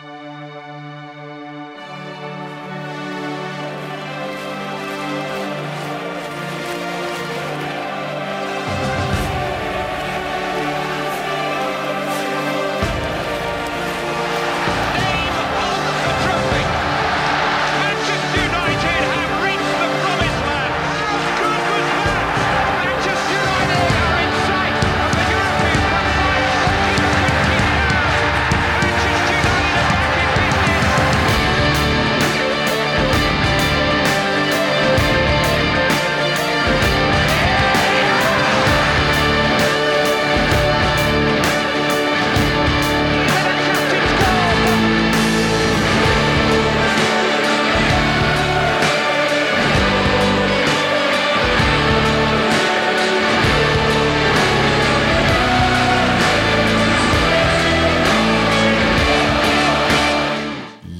Música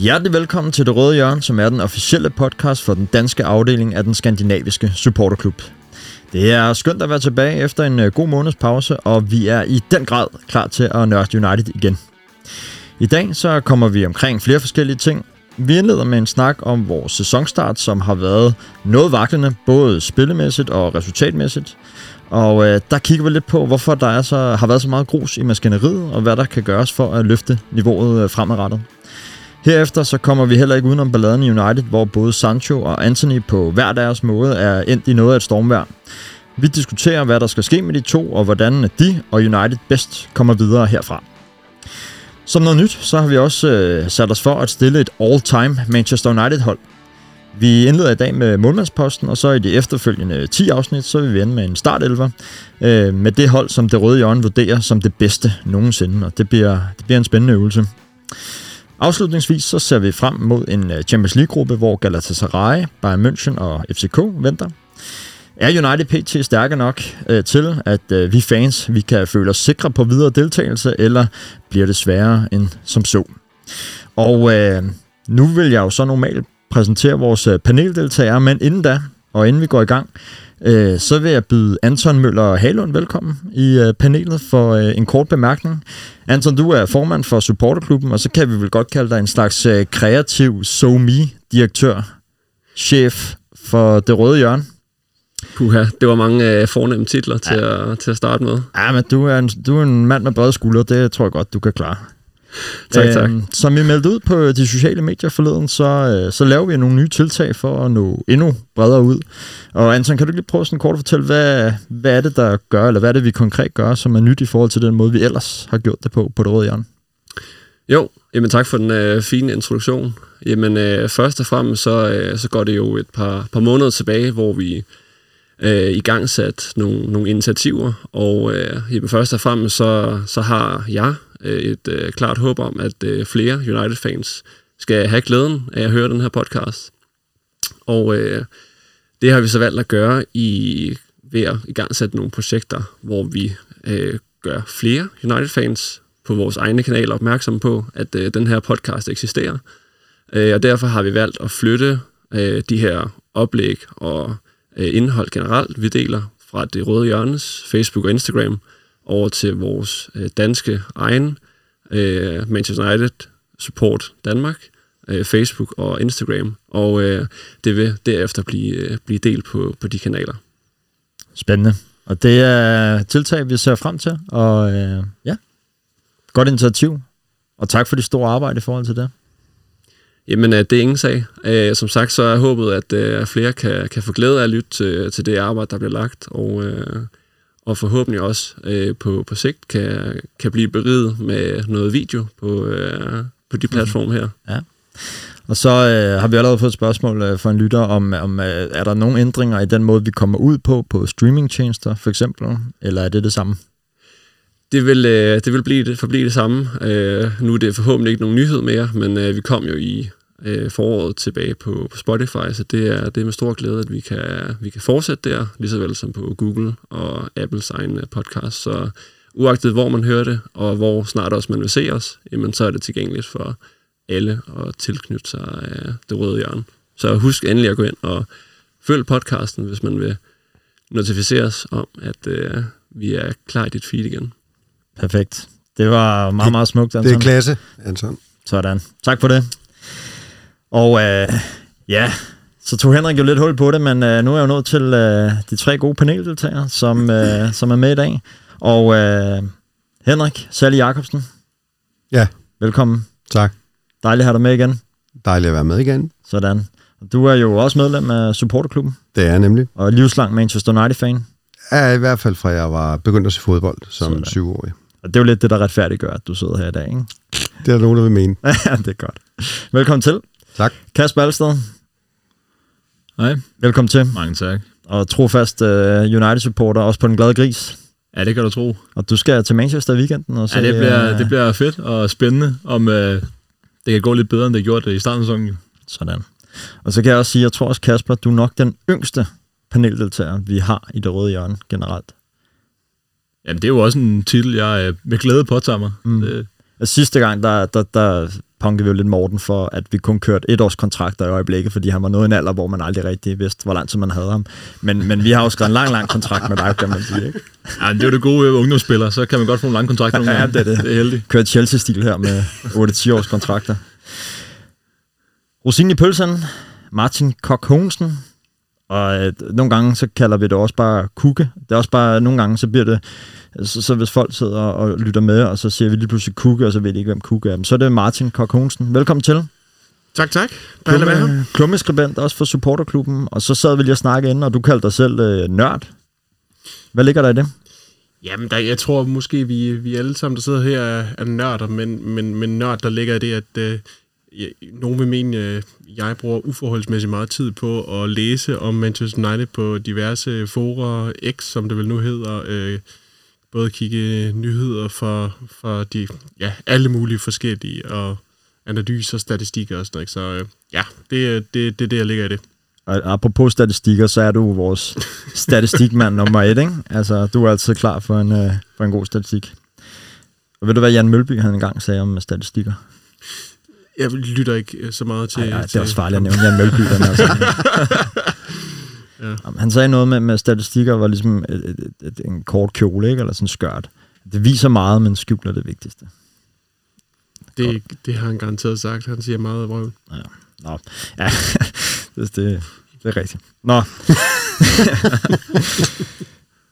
Hjertelig velkommen til Det Røde Hjørne, som er den officielle podcast for den danske afdeling af den skandinaviske supporterklub. Det er skønt at være tilbage efter en øh, god måneds pause, og vi er i den grad klar til at nørde United igen. I dag så kommer vi omkring flere forskellige ting. Vi indleder med en snak om vores sæsonstart, som har været noget vaklende, både spillemæssigt og resultatmæssigt. Og øh, der kigger vi lidt på, hvorfor der er så, har været så meget grus i maskineriet, og hvad der kan gøres for at løfte niveauet øh, fremadrettet. Herefter så kommer vi heller ikke udenom balladen i United, hvor både Sancho og Anthony på hver deres måde er endt i noget af et stormvær. Vi diskuterer, hvad der skal ske med de to, og hvordan de og United bedst kommer videre herfra. Som noget nyt, så har vi også øh, sat os for at stille et all-time Manchester United-hold. Vi indleder i dag med målmandsposten, og så i de efterfølgende 10 afsnit, så vil vi ende med en startelver øh, med det hold, som det røde hjørne vurderer som det bedste nogensinde, og det bliver, det bliver en spændende øvelse. Afslutningsvis så ser vi frem mod en øh, Champions League-gruppe, hvor Galatasaray, Bayern München og FCK venter. Er United PT stærke nok øh, til, at øh, vi fans vi kan føle os sikre på videre deltagelse, eller bliver det sværere end som så? Og øh, nu vil jeg jo så normalt præsentere vores øh, paneldeltagere, men inden da, og inden vi går i gang, øh, så vil jeg byde Anton Møller Halund velkommen i øh, panelet for øh, en kort bemærkning. Anton, du er formand for supporterklubben, og så kan vi vel godt kalde dig en slags øh, kreativ SoMe-direktør, chef for Det Røde Hjørne. Puha, det var mange øh, fornemme titler til, ja. at, til at starte med. Ja, men du er, en, du er en mand med brede skuldre, det tror jeg godt, du kan klare. Tak, tak. Øhm, som vi meldte ud på de sociale medier forleden, så, øh, så laver vi nogle nye tiltag for at nå endnu bredere ud. Og Anton, kan du lige prøve sådan kort at fortælle, hvad, hvad er det, der gør, eller hvad er det, vi konkret gør, som er nyt i forhold til den måde, vi ellers har gjort det på, på det røde hjørne? Jo, jamen tak for den øh, fine introduktion. Jamen øh, først og fremmest, så, øh, så går det jo et par, par måneder tilbage, hvor vi øh, i gang sat nogle, nogle initiativer, og øh, jamen, først og fremmest, så, så har jeg Øh, et øh, klart håb om, at øh, flere United-fans skal have glæden af at høre den her podcast. Og øh, det har vi så valgt at gøre i ved at i gang sætte nogle projekter, hvor vi øh, gør flere United-fans på vores egne kanaler opmærksom på, at øh, den her podcast eksisterer. Øh, og derfor har vi valgt at flytte øh, de her oplæg og øh, indhold generelt, vi deler fra det røde hjørnes Facebook og Instagram, over til vores øh, danske egen øh, Manchester United Support Danmark, øh, Facebook og Instagram, og øh, det vil derefter blive, øh, blive delt på, på de kanaler. Spændende. Og det er tiltag, vi ser frem til, og øh, ja, godt initiativ, og tak for det store arbejde i forhold til det. Jamen, øh, det er ingen sag. Øh, som sagt, så er håbet, at øh, flere kan, kan få glæde af at lytte til, til det arbejde, der bliver lagt, og øh, og forhåbentlig også øh, på, på sigt kan, kan blive beriget med noget video på, øh, på de platforme her. Ja. Og så øh, har vi allerede fået et spørgsmål øh, fra en lytter om, om øh, er der nogle ændringer i den måde, vi kommer ud på, på streamingtjenester for eksempel, eller er det det samme? Det vil, øh, det vil blive, det, forblive det samme. Øh, nu er det forhåbentlig ikke nogen nyhed mere, men øh, vi kom jo i øh, foråret tilbage på, på Spotify, så det er, det er med stor glæde, at vi kan, vi kan fortsætte der, lige så vel som på Google og Apples egen podcast. Så uagtet hvor man hører det, og hvor snart også man vil se os, jamen, så er det tilgængeligt for alle at tilknytte sig af det røde hjørne. Så husk endelig at gå ind og følg podcasten, hvis man vil notificeres om, at øh, vi er klar i dit feed igen. Perfekt. Det var meget, meget smukt, Anton. Det er klasse, Anton. Sådan. Tak for det. Og øh, ja, så tog Henrik jo lidt hul på det, men øh, nu er jeg jo nået til øh, de tre gode paneldeltagere, som, øh, som er med i dag. Og øh, Henrik Sally Jacobsen, Ja, velkommen. tak. Dejligt at have dig med igen. Dejligt at være med igen. Sådan. Du er jo også medlem af supporterklubben, Det er jeg nemlig. og livslang Manchester United-fan. Ja, i hvert fald fra jeg var begyndt at se fodbold som syvårig. Og det er jo lidt det, der retfærdiggør, at du sidder her i dag, ikke? Det er der nogen, der vil mene. Ja, det er godt. Velkommen til. Tak. Kasper Alsted, Hej, velkommen til. mange tak. Og trofast uh, United-supporter, også på den glade gris. Ja, det kan du tro. Og du skal til Manchester i weekenden. Og så, Ja, det bliver, øh, det bliver fedt og spændende, om øh, det kan gå lidt bedre, end det gjorde det i starten af sæsonen. Sådan. Og så kan jeg også sige, jeg tror også, Kasper, du er nok den yngste paneldeltager, vi har i det røde hjørne generelt. Jamen, det er jo også en titel, jeg øh, med glæde påtager mig. Mm. Det, Og sidste gang, der, der, der punkede vi jo lidt Morten for, at vi kun kørte et års kontrakter i øjeblikket, fordi han var nået i en alder, hvor man aldrig rigtig vidste, hvor lang tid man havde ham. Men, men vi har jo skrevet en lang, lang kontrakt med dig, kan man sige. Ikke? ja, det er jo det gode ved ungdomsspillere, så kan man godt få en lang kontrakt nogle Ja, gange. det er det. det er heldigt. Kørt Chelsea-stil her med 8-10 års kontrakter. Rosinen i pølsen, Martin Kok Honsen, og øh, nogle gange så kalder vi det også bare kukke. Det er også bare, nogle gange så bliver det, så, så hvis folk sidder og lytter med, og så siger vi lige pludselig kukke, og så ved de ikke, hvem kukke er. Men så er det Martin Kok. Velkommen til. Tak, tak. Klumme, klummeskribent også for supporterklubben, og så sad vi lige og snakke inden, og du kaldte dig selv øh, nørd. Hvad ligger der i det? Jamen, der, jeg tror måske, vi, vi alle sammen, der sidder her, er, er nørder, men, men, men nørd, der ligger i det, at øh, jeg, nogen vil mene, øh, jeg bruger uforholdsmæssigt meget tid på at læse om Manchester United på diverse fora, X, som det vel nu hedder, øh, både kigge nyheder fra, fra de, ja, alle mulige forskellige, og analyser, statistikker og sådan noget. Så øh, ja, det er det, det, det, jeg ligger i det. Og apropos statistikker, så er du vores statistikmand nummer et, ikke? Altså, du er altid klar for en, øh, for en god statistik. Og ved du, hvad Jan Mølby han engang sagde om statistikker? Jeg lytter ikke øh, så meget til... Ej, ej, det til- er også farligt at nævne Jan Mølby. Den her. Ja. Han sagde noget med, med statistikker, var ligesom et, et, et, en kort kjole, ikke? eller sådan skørt. Det viser meget, men skjuler det vigtigste. Det, det har han garanteret sagt. Han siger meget vrøvl. Nå, ja, det, det, det er rigtigt. Nå.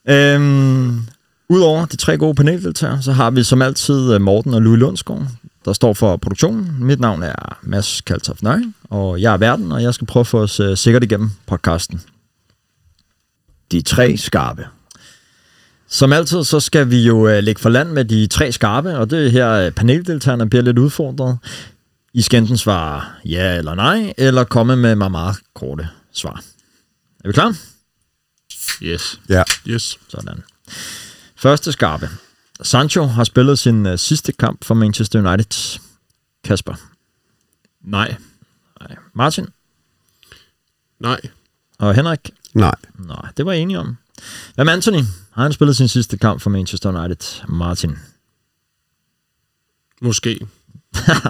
øhm, Udover de tre gode paneldeltagere, så har vi som altid øh, Morten og Louis Lundsgaard, der står for produktionen. Mit navn er Mads Kaltoff Nøje, og jeg er verden, og jeg skal prøve at få os øh, sikkert igennem podcasten. De tre skarpe. Som altid, så skal vi jo øh, lægge for land med de tre skarpe, og det er her øh, paneldeltagerne bliver lidt udfordret. I skal enten svare ja eller nej, eller komme med meget, meget korte svar. Er vi klar? Yes. Ja. Yes. Sådan. Første skarpe. Sancho har spillet sin uh, sidste kamp for Manchester United. Kasper. Nej. Nej. Martin. Nej. Og Henrik. Nej. Nej, det var jeg enige om. Hvad med Anthony? Har han spillet sin sidste kamp for Manchester United? Martin. Måske.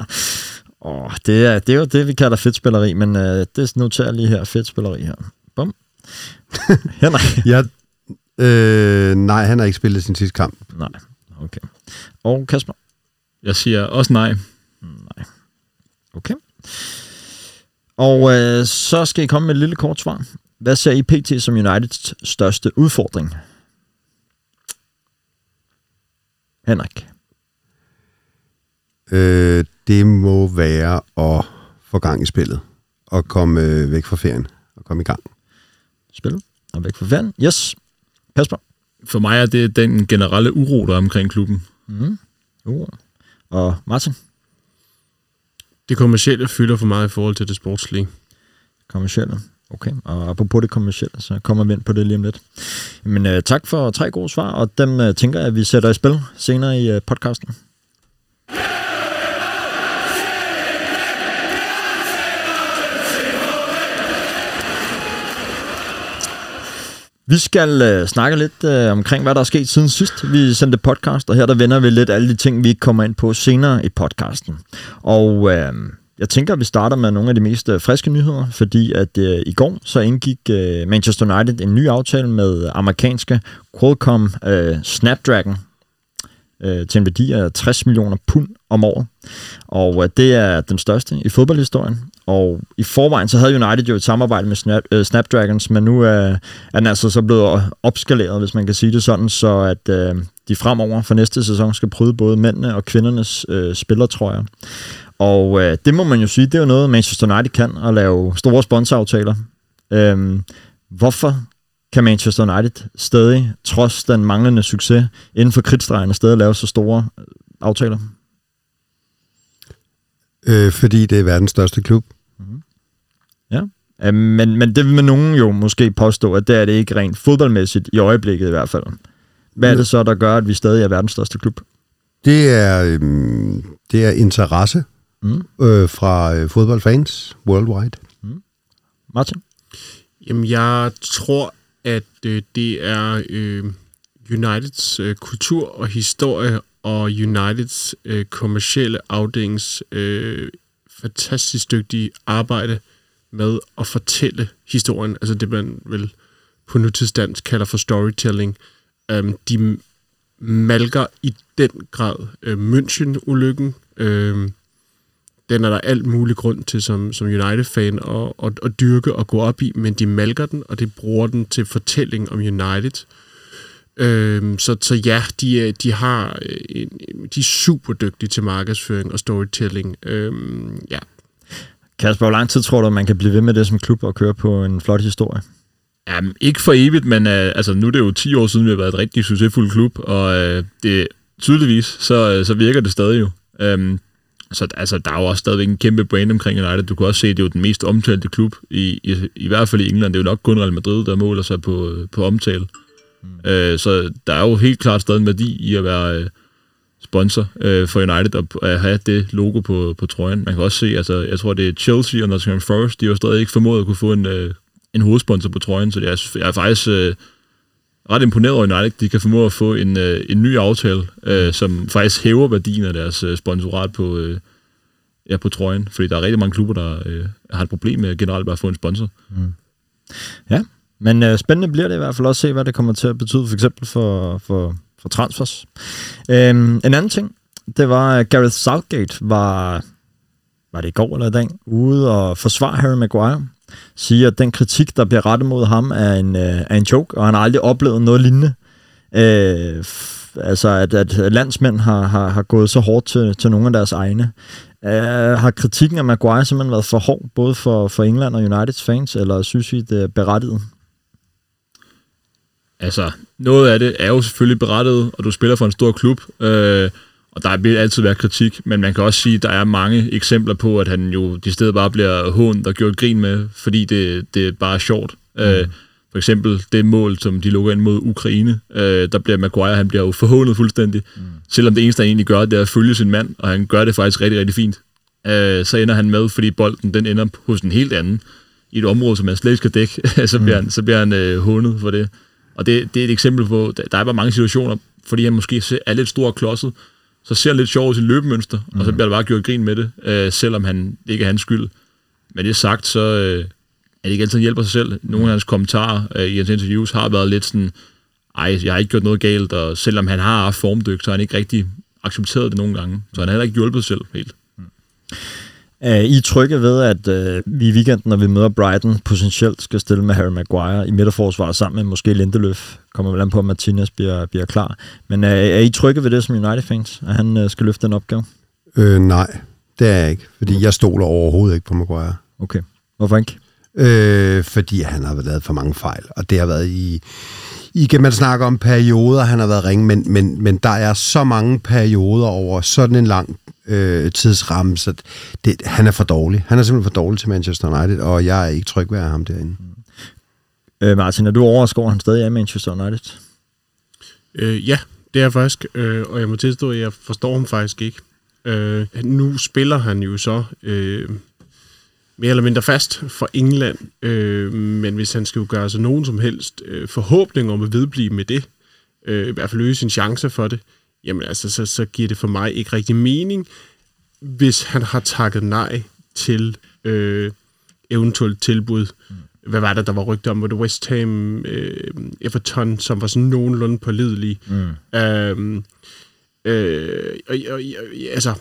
Åh, det, er, det er jo det, vi kalder fedtspilleri, men uh, det noterer jeg lige her. Fedtspilleri her. Bum. Henrik. Jeg, øh, nej, han har ikke spillet sin sidste kamp. Nej, okay. Og Kasper. Jeg siger også nej. Okay. Og øh, så skal I komme med et lille kort svar. Hvad ser I pt. som Uniteds største udfordring? Henrik. Øh, det må være at få gang i spillet. Og komme øh, væk fra ferien. Og komme i gang. Spil. Og væk fra fanden. Yes. Kasper. For mig er det den generelle uro, der er omkring klubben. Mm. Uh. Og Martin. Det kommercielle fylder for meget i forhold til det sportslige. Kommercielle. Okay, og apropos det kommercielle, så kommer vi ind på det lige om lidt. Men øh, tak for tre gode svar, og dem øh, tænker jeg, at vi sætter i spil senere i øh, podcasten. Vi skal øh, snakke lidt øh, omkring, hvad der er sket siden sidst. Vi sendte podcast, og her der vender vi lidt alle de ting, vi ikke kommer ind på senere i podcasten. Og øh, jeg tænker, at vi starter med nogle af de mest øh, friske nyheder, fordi at øh, i går så indgik øh, Manchester United en ny aftale med amerikanske Qualcomm øh, Snapdragon øh, til en værdi af 60 millioner pund om året. Og øh, det er den største i fodboldhistorien. Og i forvejen så havde United jo et samarbejde med Snap, øh, Snapdragons, men nu øh, er den altså så blevet opskaleret, hvis man kan sige det sådan, så at øh, de fremover for næste sæson skal prøve både mændene og kvindernes øh, spillertrøjer. Og øh, det må man jo sige, det er jo noget, Manchester United kan, at lave store sponsoraftaler. Øhm, hvorfor kan Manchester United stadig, trods den manglende succes inden for kridtstregen, stadig lave så store øh, aftaler? Øh, fordi det er verdens største klub. Mm-hmm. Ja, øh, men, men det vil nogen jo måske påstå, at det er det ikke rent fodboldmæssigt, i øjeblikket i hvert fald. Hvad er det så, der gør, at vi stadig er verdens største klub? Det er, øh, det er interesse mm. øh, fra øh, fodboldfans worldwide. Mm. Martin? Jamen, jeg tror, at øh, det er øh, Uniteds øh, kultur og historie og Uniteds øh, kommercielle afdelings øh, fantastisk dygtige arbejde med at fortælle historien, altså det man vil på nutidsdansk kalder for storytelling. Øhm, de malker i den grad øh, München-ulykken. Øh, den er der alt mulig grund til som, som United-fan at, at, at dyrke og gå op i, men de malker den, og de bruger den til fortælling om United. Øhm, så, så ja, de, de, har, en, de er super dygtige til markedsføring og storytelling. Øhm, ja. Kasper, hvor lang tid tror du, man kan blive ved med det som klub og køre på en flot historie? Jamen, ikke for evigt, men uh, altså, nu er det jo 10 år siden, vi har været et rigtig succesfuldt klub, og uh, det tydeligvis, så, så virker det stadig jo. Um, så altså, der er jo også stadigvæk en kæmpe brand omkring United. Du kan også se, at det er jo den mest omtalte klub, i, i, i hvert fald i England. Det er jo nok kun Real Madrid, der måler sig på, på omtale. Mm. Øh, så der er jo helt klart stadig en værdi i at være øh, sponsor øh, for United og at have det logo på, på trøjen. Man kan også se, altså, jeg tror, det er Chelsea og Nottingham Forest, de har jo stadig ikke formået at kunne få en, en hovedsponsor på trøjen, så jeg er, jeg er faktisk øh, ret imponeret over United. De kan formå at få en, øh, en ny aftale, øh, som faktisk hæver værdien af deres øh, sponsorat på, øh, ja, på trøjen, fordi der er rigtig mange klubber, der øh, har et problem med generelt bare at få en sponsor. Mm. Ja, men øh, spændende bliver det i hvert fald også at se, hvad det kommer til at betyde for eksempel for, for, for transfers. Øhm, en anden ting, det var, at Gareth Southgate var, var det i går eller i dag, ude og forsvare Harry Maguire siger, at den kritik, der bliver rettet mod ham, er en, øh, er en joke, og han har aldrig oplevet noget lignende. Øh, altså, at, at landsmænd har, har, har gået så hårdt til, til nogle af deres egne. Øh, har kritikken af Maguire simpelthen været for hård, både for, for England og Uniteds fans, eller synes I, det er berettiget? Altså, noget af det er jo selvfølgelig berettiget, og du spiller for en stor klub, øh, og der vil altid være kritik, men man kan også sige, at der er mange eksempler på, at han jo de steder bare bliver hånd og gjort grin med, fordi det, det er bare sjovt. Mm. Øh, for eksempel det mål, som de lukker ind mod Ukraine, øh, der bliver Maguire, han bliver jo forhånet fuldstændig. Mm. Selvom det eneste, han egentlig gør, det er at følge sin mand, og han gør det faktisk rigtig, rigtig fint. Øh, så ender han med, fordi bolden den ender hos en helt anden, i et område, som man slet ikke skal dække, så bliver mm. han, så bliver han øh, hånet for det. Og det, det er et eksempel på, der er bare mange situationer, fordi han måske er lidt stor og klodset, så ser han lidt sjov i sin løbemønster, mm. og så mhm. bliver der bare gjort grin med det, øh, selvom han ikke er hans skyld. Men det sagt, så øh, er det ikke altid, han hjælper sig selv. Nogle af hans kommentarer øh, i hans interviews har været lidt sådan, ej, jeg har ikke gjort noget galt, og selvom han har haft formdyk, så har han ikke rigtig accepteret det nogle gange. Så han har heller ikke hjulpet sig selv helt. Mm. Er I trygge ved, at øh, vi i weekenden, når vi møder Brighton, potentielt skal stille med Harry Maguire i midterforsvaret sammen med måske Lindeløf? Kommer vel an på, at Martinez bliver, bliver klar. Men er, er I trygge ved det som United-fans, at han øh, skal løfte den opgave? Øh, nej, det er jeg ikke, fordi jeg stoler overhovedet ikke på Maguire. Okay, hvorfor ikke? Øh, fordi han har lavet for mange fejl, og det har været i... I kan man snakke om perioder, han har været ringe, men, men, men der er så mange perioder over sådan en lang øh, tidsramme, så det, han er for dårlig. Han er simpelthen for dårlig til Manchester United, og jeg er ikke tryg ved ham derinde. Mm. Øh, Martin, er du overrasket over, han stadig er Manchester United? Øh, ja, det er faktisk, øh, og jeg må tilstå, at jeg forstår ham faktisk ikke. Øh, nu spiller han jo så øh, mere eller mindre fast for England, øh, men hvis han skal gøre sig nogen som helst øh, forhåbning om at vedblive med det, øh, i hvert fald øge sin chance for det, jamen altså, så, så giver det for mig ikke rigtig mening, hvis han har takket nej til øh, eventuelt tilbud. Mm. Hvad var det, der var rygter om? Var det West Ham, øh, Everton, som var sådan nogenlunde pålidelige? Mm. Øh, Øh, og, og, og, altså,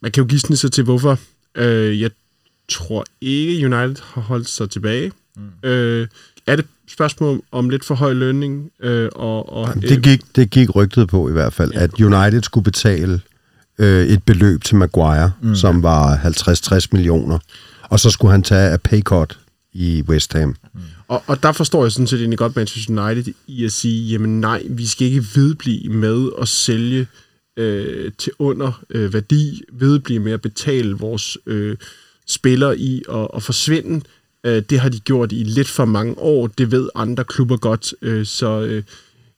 man kan jo gisne sig til, hvorfor. Øh, jeg tror ikke, United har holdt sig tilbage. Mm. Øh, er det spørgsmål om lidt for høj lønning? Øh, og, og, Jamen, det, gik, det gik rygtet på i hvert fald, ja. at United skulle betale øh, et beløb til Maguire, mm. som var 50-60 millioner, og så skulle han tage af paycut i West Ham. Mm. Og, og der forstår jeg sådan set egentlig godt Manchester United i at sige, jamen nej, vi skal ikke vedblive med at sælge øh, til under øh, værdi, vedblive med at betale vores øh, spillere i at, at forsvinde. Øh, det har de gjort i lidt for mange år, det ved andre klubber godt, øh, så øh,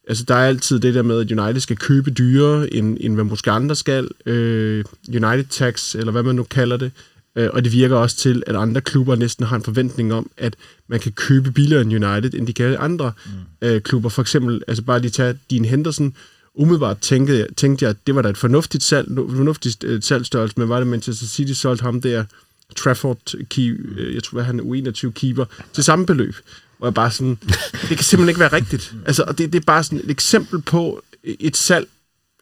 altså, der er altid det der med, at United skal købe dyrere, end, end hvad måske andre skal. Øh, United Tax, eller hvad man nu kalder det, Øh, og det virker også til, at andre klubber næsten har en forventning om, at man kan købe billigere end United, end de kan andre mm. øh, klubber. For eksempel, altså bare lige tage Dean Henderson. Umiddelbart tænkte jeg, tænkte jeg, at det var da et fornuftigt, salg, fornuftigt øh, salgstørrelse, men var det Manchester City solgte ham der, Trafford, key, øh, jeg tror, han er U21 keeper, til samme beløb. Hvor jeg bare sådan, det kan simpelthen ikke være rigtigt. Altså, og det, det er bare sådan et eksempel på et salg,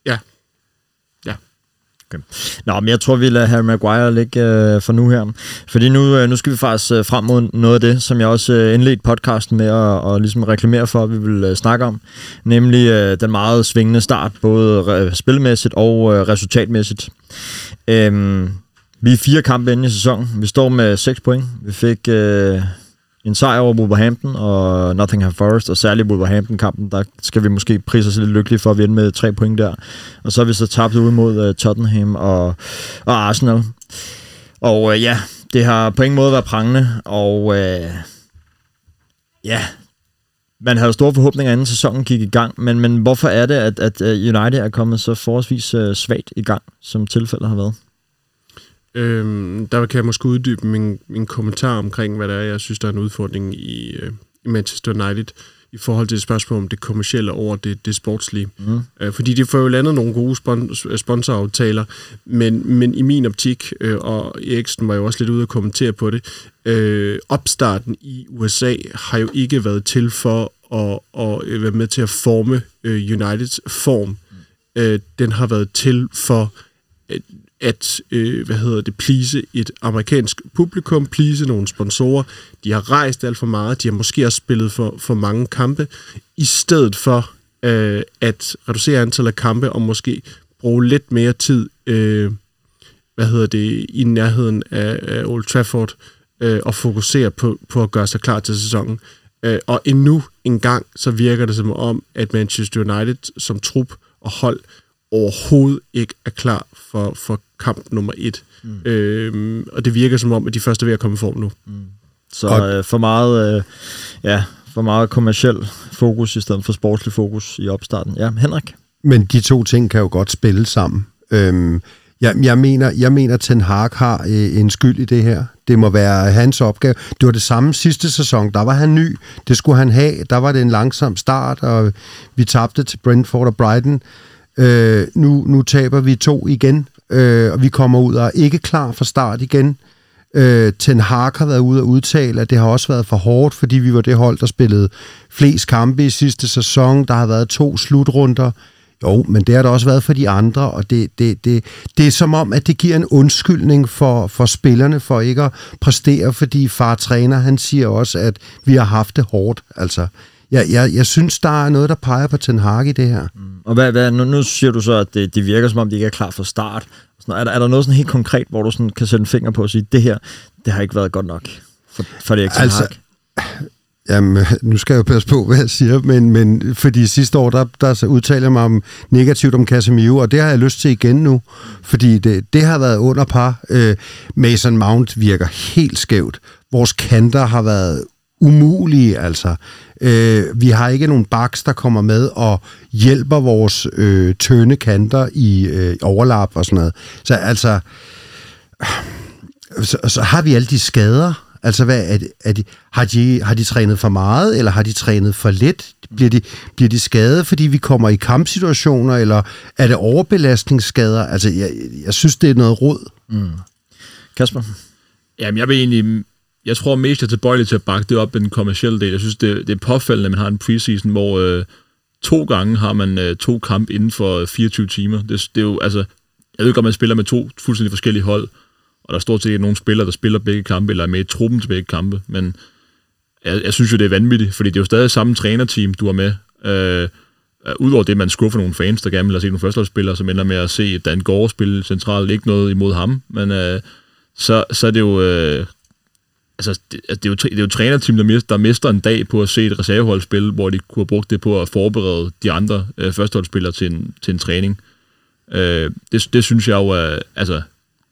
ja, Okay. Nå, men jeg tror, vi lader Harry Maguire ligge øh, for nu her. Fordi nu, øh, nu skal vi faktisk øh, frem mod noget af det, som jeg også øh, indledte podcasten med at og ligesom reklamere for, at vi vil øh, snakke om. Nemlig øh, den meget svingende start, både øh, spilmæssigt og øh, resultatmæssigt. Øhm, vi er fire kampe inde i sæsonen. Vi står med 6 point. Vi fik... Øh, en sejr over Wolverhampton og Nottingham Forest, og særligt Wolverhampton-kampen, der skal vi måske prise os lidt lykkelige for at vinde med tre point der. Og så har vi så tabt ud mod øh, Tottenham og, og Arsenal. Og øh, ja, det har på ingen måde været prangende, og øh, ja, man havde store forhåbninger, inden sæsonen gik i gang, men, men hvorfor er det, at, at øh, United er kommet så forholdsvis øh, svagt i gang, som tilfældet har været? Øhm, der kan jeg måske uddybe min, min kommentar omkring, hvad det er, jeg synes, der er en udfordring i, øh, i Manchester United i forhold til et spørgsmål om det kommercielle over det, det sportslige. Mm. Øh, fordi de får jo landet nogle gode spon- sponsoraftaler, men, men i min optik, øh, og Eriksen var jo også lidt ude at kommentere på det, øh, opstarten i USA har jo ikke været til for at, at være med til at forme øh, Uniteds form. Mm. Øh, den har været til for at øh, hvad hedder det, please et amerikansk publikum, please nogle sponsorer. De har rejst alt for meget, de har måske også spillet for, for mange kampe, i stedet for øh, at reducere antallet af kampe og måske bruge lidt mere tid øh, hvad hedder det, i nærheden af, af Old Trafford øh, og fokusere på, på at gøre sig klar til sæsonen. Øh, og endnu en gang, så virker det som om, at Manchester United som trup og hold overhovedet ikke er klar for, for kamp nummer et. Mm. Øhm, og det virker som om, at de første er ved at komme i form nu. Mm. Så øh, for meget, øh, ja, for meget kommersiel fokus i stedet for sportslig fokus i opstarten. Ja, Henrik? Men de to ting kan jo godt spille sammen. Øhm, jeg, jeg, mener, jeg mener, at Ten Hag har øh, en skyld i det her. Det må være hans opgave. Det var det samme sidste sæson. Der var han ny. Det skulle han have. Der var det en langsom start, og vi tabte til Brentford og Brighton. Øh, nu, nu taber vi to igen, øh, og vi kommer ud og er ikke klar for start igen. Øh, Ten Hag har været ude og udtale, at det har også været for hårdt, fordi vi var det hold, der spillede flest kampe i sidste sæson. Der har været to slutrunder. Jo, men det har der også været for de andre, og det, det, det, det er som om, at det giver en undskyldning for, for spillerne for ikke at præstere, fordi far træner, han siger også, at vi har haft det hårdt. Altså, jeg, jeg, jeg synes, der er noget, der peger på Ten Hag i det her. Mm. Og hvad, hvad, nu, nu siger du så, at det, det virker som om, de ikke er klar for start. Sådan, er, der, er der noget sådan helt konkret, hvor du sådan kan sætte en finger på og sige, det her, det har ikke været godt nok for, for det ikke Ten altså, Hag? Jamen, nu skal jeg jo passe på, hvad jeg siger, men, men fordi sidste år, der, der udtaler jeg mig om negativt om Casemiro, og det har jeg lyst til igen nu, fordi det, det har været under par. Øh, Mason Mount virker helt skævt. Vores kanter har været umulige, altså. Øh, vi har ikke nogen baks, der kommer med og hjælper vores øh, tynde kanter i øh, overlap og sådan noget. Så altså, så, så har vi alle de skader. Altså, hvad, er, er de, har, de, har de trænet for meget, eller har de trænet for lidt? Bliver de, bliver de skadet, fordi vi kommer i kampsituationer, eller er det overbelastningsskader? Altså, jeg, jeg synes, det er noget råd. Mm. Kasper? Jamen, jeg vil egentlig jeg tror mest, jeg er tilbøjelig til at bakke det op i den kommercielle del. Jeg synes, det, det er påfaldende, at man har en preseason, hvor øh, to gange har man øh, to kampe inden for øh, 24 timer. Det, det er jo, altså, jeg ved godt, man spiller med to fuldstændig forskellige hold, og der er stort set ikke nogen spillere, der spiller begge kampe, eller er med i truppen til begge kampe, men jeg, jeg synes jo, det er vanvittigt, fordi det er jo stadig samme trænerteam, du er med. Øh, øh Udover det, man skuffer nogle fans, der gerne vil have set nogle førsteholdsspillere, som ender med at se Dan Gore spille centralt, ikke noget imod ham, men øh, så, så er det jo... Øh, altså, det, altså, det, er jo, det er jo trænerteam, der mister, der mister en dag på at se et reserveholdsspil, hvor de kunne have brugt det på at forberede de andre øh, førsteholdsspillere til en, til en træning. Øh, det, det synes jeg jo er, altså,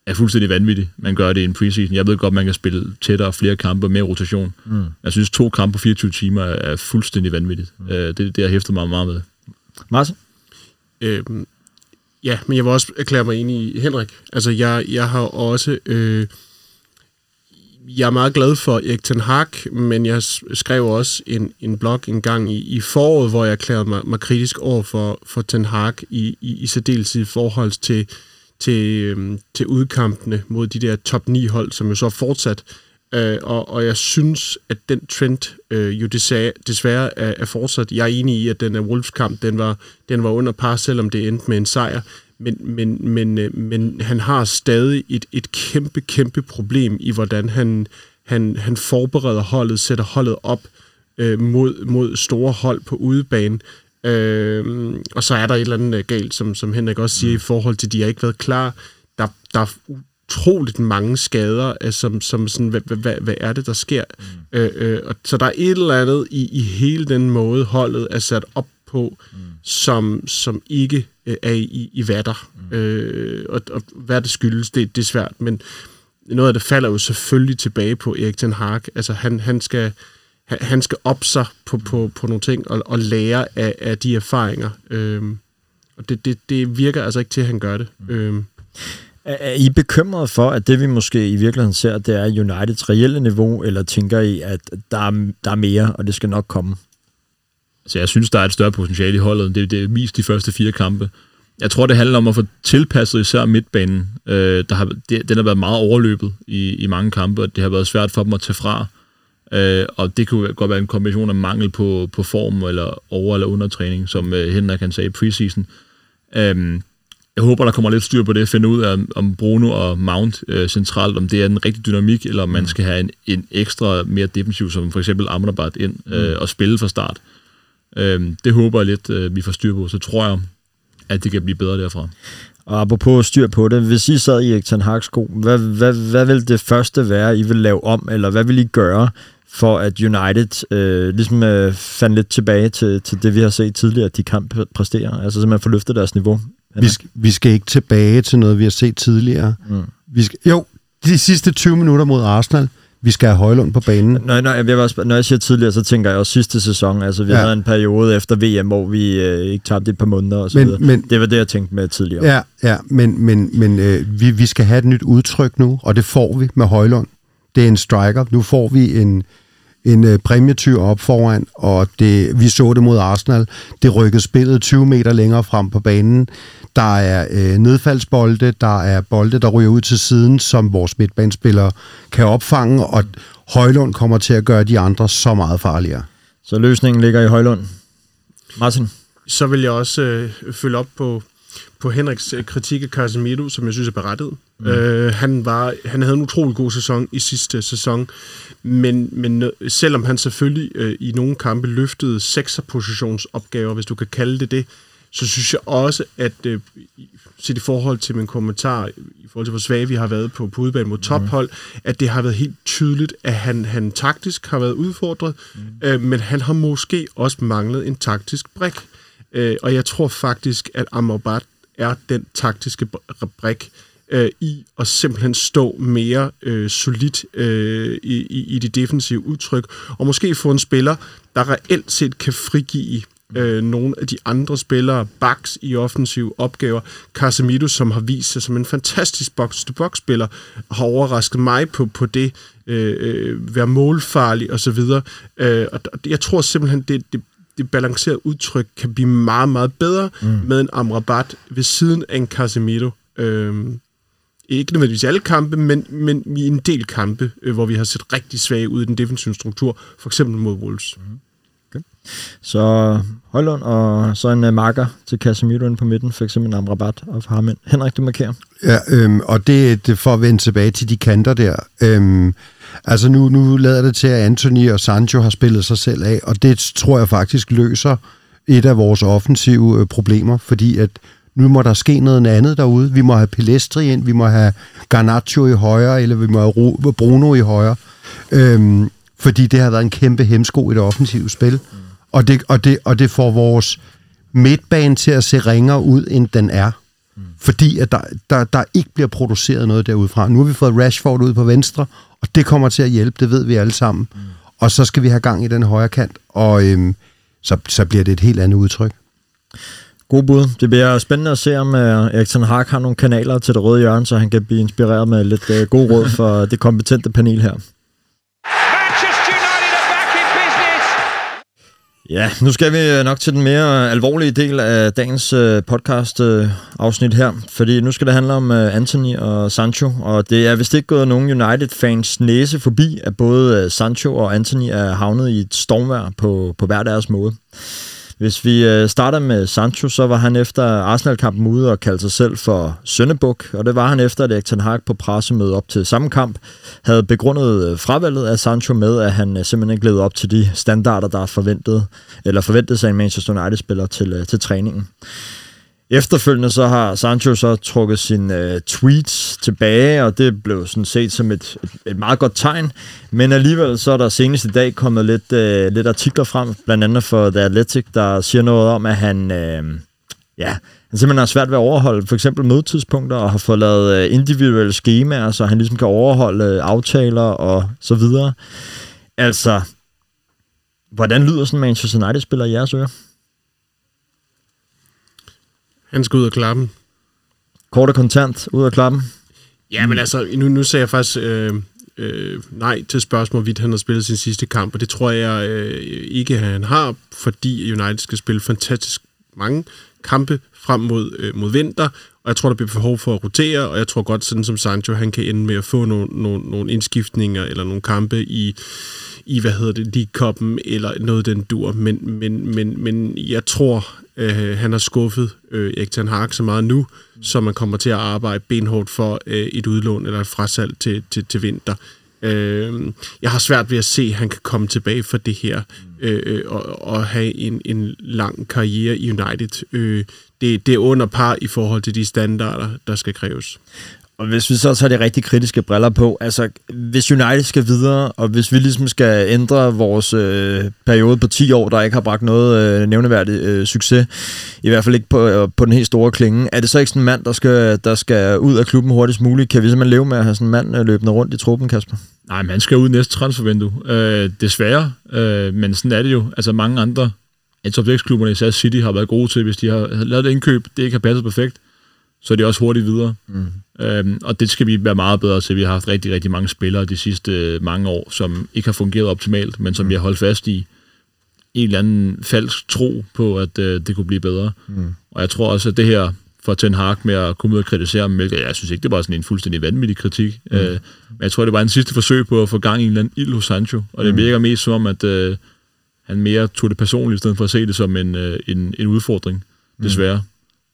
er fuldstændig vanvittigt, man gør det i en preseason. Jeg ved godt, man kan spille tættere flere kampe med rotation. Mm. Jeg synes, to kampe på 24 timer er, fuldstændig vanvittigt. Mm. Øh, det, det har hæftet mig meget med. Martin? Øhm, ja, men jeg vil også erklære mig enig i Henrik. Altså, jeg, jeg har også... Øh, jeg er meget glad for Erik Ten Hag, men jeg skrev også en, en blog en gang i, i foråret, hvor jeg erklærede mig, mig kritisk over for, for Ten Hag i, i, i særdeleshed i forhold til, til, øhm, til udkampene mod de der top 9 hold, som jo så fortsat. Øh, og, og jeg synes, at den trend øh, jo desværre, desværre er, er fortsat. Jeg er enig i, at den der Wolves-kamp, den var, den var under par, selvom det endte med en sejr. Men, men, men, øh, men han har stadig et, et kæmpe, kæmpe problem i, hvordan han, han, han forbereder holdet, sætter holdet op øh, mod, mod store hold på udebane. Øh, og så er der et eller andet galt, som, som Henrik også siger, i forhold til, at de har ikke været klar. Der, der er utroligt mange skader, øh, som, som sådan, hvad, hvad, hvad er det, der sker? Mm. Øh, øh, og, så der er et eller andet i, i hele den måde, holdet er sat op på, mm. som, som ikke øh, er i, i vatter. Mm. Øh, og, og hvad det skyldes, det, det er svært, men noget af det falder jo selvfølgelig tilbage på Erik Ten Hag. Altså han, han skal han skal op sig på, på, på nogle ting og, og lære af, af de erfaringer. Øhm, og det, det, det virker altså ikke til, at han gør det. Mm. Øhm. Er I bekymret for, at det vi måske i virkeligheden ser, det er Uniteds reelle niveau, eller tænker I, at der er, der er mere, og det skal nok komme? Altså, jeg synes, der er et større potentiale i holdet. Det, det er vist de første fire kampe. Jeg tror, det handler om at få tilpasset især midtbanen. Øh, der har, det, den har været meget overløbet i, i mange kampe, og det har været svært for dem at tage fra. Øh, og det kunne godt være en kombination af mangel på, på form, eller over- eller undertræning, som øh, Henrik kan sige i preseason. Øh, jeg håber, der kommer lidt styr på det, at finde ud af, om Bruno og Mount øh, centralt, om det er en rigtig dynamik, eller om man mm. skal have en, en ekstra mere defensiv, som for eksempel Amrabat ind øh, mm. og spille fra start. Øh, det håber jeg lidt, øh, vi får styr på. Så tror jeg, at det kan blive bedre derfra. Og apropos styr på det, hvis I sad i Ekton Hags sko, hvad, hvad, hvad vil det første være, I vil lave om, eller hvad vil I gøre, for at United øh, ligesom øh, fandt lidt tilbage til, til det, vi har set tidligere, at de kan præstere, altså simpelthen få løftet deres niveau? Vi skal, vi skal ikke tilbage til noget, vi har set tidligere. Mm. Vi skal, jo, de sidste 20 minutter mod Arsenal, vi skal have Højlund på banen. Når, når, jeg, også, når jeg siger tidligere, så tænker jeg også sidste sæson. Altså, vi ja. havde en periode efter VM, hvor vi øh, ikke tabte et par måneder og så men, videre. Men, det var det, jeg tænkte med tidligere. Ja, ja men, men, men øh, vi, vi skal have et nyt udtryk nu, og det får vi med Højlund. Det er en striker. Nu får vi en, en øh, præmietyr op foran, og det, vi så det mod Arsenal. Det rykkede spillet 20 meter længere frem på banen. Der er øh, nedfaldsbolde, der er bolde, der ryger ud til siden, som vores midtbanespillere kan opfange, og Højlund kommer til at gøre de andre så meget farligere. Så løsningen ligger i Højlund. Martin? Så vil jeg også øh, følge op på, på Henriks øh, kritik af Casemiro, som jeg synes er berettet. Mm. Øh, han, var, han havde en utrolig god sæson i sidste sæson, men, men selvom han selvfølgelig øh, i nogle kampe løftede sekserpositionsopgaver, hvis du kan kalde det det, så synes jeg også, at øh, set i forhold til min kommentar, i forhold til hvor svage vi har været på, på udbanen mod mhm. tophold, mm. at det har været helt tydeligt, at han, han taktisk har været udfordret, mm. øh, men han har måske også manglet en taktisk brik. Øh, og jeg tror faktisk, at Amrabat er den taktiske brik øh, i at simpelthen stå mere øh, solidt øh, i, i, i det defensive udtryk, og måske få en spiller, der reelt set kan frigive øh, nogle af de andre spillere, backs i offensive opgaver. Casemiro, som har vist sig som en fantastisk box-to-box-spiller, har overrasket mig på, på det, øh, øh være målfarlig osv. Øh, og jeg tror simpelthen, det, det, det balancerede udtryk kan blive meget, meget bedre mm. med en Amrabat ved siden af en Casemiro. Øh, ikke nødvendigvis alle kampe, men, men i en del kampe, øh, hvor vi har set rigtig svage ud i den defensive struktur, for eksempel mod Wolves. Mm. Så Højlund og så en uh, marker til Casemiro inde på midten, for eksempel en rabat og ham ind. Henrik, du markerer. Ja, øhm, og det, det for at vende tilbage til de kanter der. Øhm, altså nu, nu lader det til, at Anthony og Sancho har spillet sig selv af, og det tror jeg faktisk løser et af vores offensive øh, problemer, fordi at nu må der ske noget andet derude. Vi må have Pelestri ind, vi må have Garnacho i højre, eller vi må have Bruno i højre. Øhm, fordi det har været en kæmpe hemsko i det offensive spil. Mm. Og, det, og, det, og det får vores midtbane til at se ringere ud, end den er. Fordi at der, der, der ikke bliver produceret noget derudfra. Nu har vi fået Rashford ud på venstre, og det kommer til at hjælpe, det ved vi alle sammen. Mm. Og så skal vi have gang i den højre kant, og øhm, så, så bliver det et helt andet udtryk. God bud. Det bliver spændende at se, om uh, Erik Ten Hag har nogle kanaler til det røde hjørne, så han kan blive inspireret med lidt uh, god råd for det kompetente panel her. Ja, nu skal vi øh, nok til den mere øh, alvorlige del af dagens øh, podcast-afsnit øh, her, fordi nu skal det handle om øh, Anthony og Sancho, og det er vist ikke gået nogen United-fans næse forbi, at både øh, Sancho og Anthony er havnet i et stormvær på, på hver deres måde. Hvis vi øh, starter med Sancho, så var han efter Arsenal-kampen ude og kaldte sig selv for Søndebuk, og det var han efter, at Erik Ten Hag på pressemødet op til samme kamp havde begrundet øh, fravalget af Sancho med, at han øh, simpelthen ikke levede op til de standarder, der er forventet, eller forventet sig en Manchester United-spiller til, øh, til træningen. Efterfølgende så har Sancho så trukket sine øh, tweets tilbage, og det blev sådan set som et, et, et meget godt tegn. Men alligevel så er der senest i dag kommet lidt, øh, lidt artikler frem, blandt andet for The Athletic, der siger noget om, at han, øh, ja, han simpelthen har svært ved at overholde for eksempel mødetidspunkter, og har fået lavet øh, individuelle skemaer, så han ligesom kan overholde øh, aftaler og så videre. Altså, hvordan lyder sådan en Manchester United-spiller i jeres ører? Han skal ud af klappen. Kort og kontant, ud af klappen? Ja, men altså, nu, nu sagde jeg faktisk øh, øh, nej til spørgsmålet, hvorvidt han har spillet sin sidste kamp, og det tror jeg øh, ikke, han har, fordi United skal spille fantastisk mange kampe frem mod, øh, mod vinter, og jeg tror, der bliver behov for at rotere, og jeg tror godt, sådan som Sancho, han kan ende med at få nogle, nogle, nogle indskiftninger eller nogle kampe i, i hvad hedder det, League eller noget den dur, men, men, men, men jeg tror, øh, han har skuffet øh, Erik Ten Hag så meget nu, så man kommer til at arbejde benhårdt for øh, et udlån eller et frasalg til, til, til vinter. Øh, jeg har svært ved at se, at han kan komme tilbage for det her øh, øh og, og have en, en lang karriere i United. Øh, det, det er under par i forhold til de standarder, der skal kræves. Og hvis vi så tager de rigtig kritiske briller på, altså hvis United skal videre, og hvis vi ligesom skal ændre vores øh, periode på 10 år, der ikke har bragt noget øh, nævneværdigt øh, succes, i hvert fald ikke på, øh, på den helt store klinge, er det så ikke sådan en mand, der skal, der skal ud af klubben hurtigst muligt? Kan vi simpelthen leve med at have sådan en mand øh, løbende rundt i truppen, Kasper? Nej, man skal ud næste transfervindue. Øh, desværre, øh, men sådan er det jo. Altså mange andre af top klubberne især City, har været gode til, hvis de har lavet et indkøb, det ikke har passet perfekt, så er de også hurtigt videre. Mm. Øhm, og det skal vi være meget bedre til. Vi har haft rigtig, rigtig mange spillere de sidste øh, mange år, som ikke har fungeret optimalt, men som mm. vi har holdt fast i en eller anden falsk tro på, at øh, det kunne blive bedre. Mm. Og jeg tror også, at det her for Ten Hag med at komme ud og kritisere ham, hvilket jeg synes ikke, det var sådan en fuldstændig vanvittig kritik. Mm. Øh, men jeg tror, det var en sidste forsøg på at få gang i en eller anden ild hos Sancho. Og det mm. virker mest som om, at øh, han mere tog det personligt, i stedet for at se det som en, øh, en, en udfordring, mm.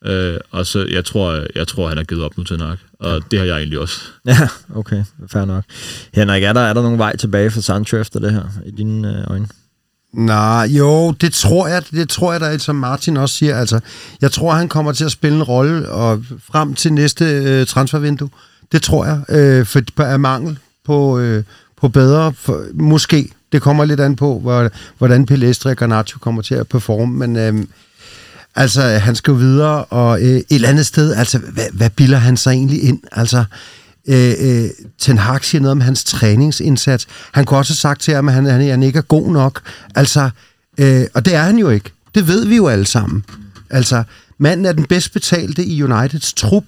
Øh, og så, jeg tror, jeg tror, han har givet op nu til nok. Og ja. det har jeg egentlig også. Ja, okay. Fair nok. Henrik, er der, er der nogen vej tilbage for Sancho efter det her, i dine øh, øjne? Nej, jo, det tror jeg, det tror jeg da, som Martin også siger. Altså, jeg tror, han kommer til at spille en rolle og frem til næste øh, transfervindue. Det tror jeg, øh, for på, er mangel på, øh, på bedre, for, måske. Det kommer lidt an på, hvor, hvordan Pelestri og Garnacho kommer til at performe, men øh, Altså, han skal jo videre, og øh, et eller andet sted, altså, hvad, hvad bilder han sig egentlig ind? Altså, øh, øh, Ten Hag siger noget om hans træningsindsats. Han kunne også have sagt til ham, at han, han, han ikke er god nok. Altså, øh, og det er han jo ikke. Det ved vi jo alle sammen. Altså, manden er den bedst betalte i Uniteds trup.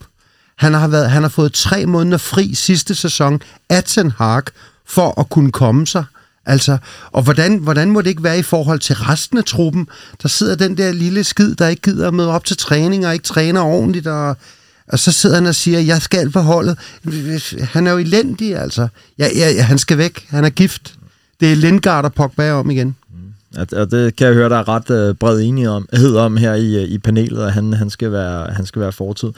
Han har, været, han har fået tre måneder fri sidste sæson af Ten Hag for at kunne komme sig. Altså, og hvordan, hvordan må det ikke være i forhold til resten af truppen? Der sidder den der lille skid, der ikke gider at møde op til træning og ikke træner ordentligt, og, og så sidder han og siger, jeg skal på holdet. Han er jo elendig, altså. Ja, ja, ja, han skal væk. Han er gift. Det er Lindgaard og Pogba om igen. At, og det kan jeg høre, der er ret øh, bred enighed om, her i, øh, i panelet, at han, han, skal være, han skal være fortid.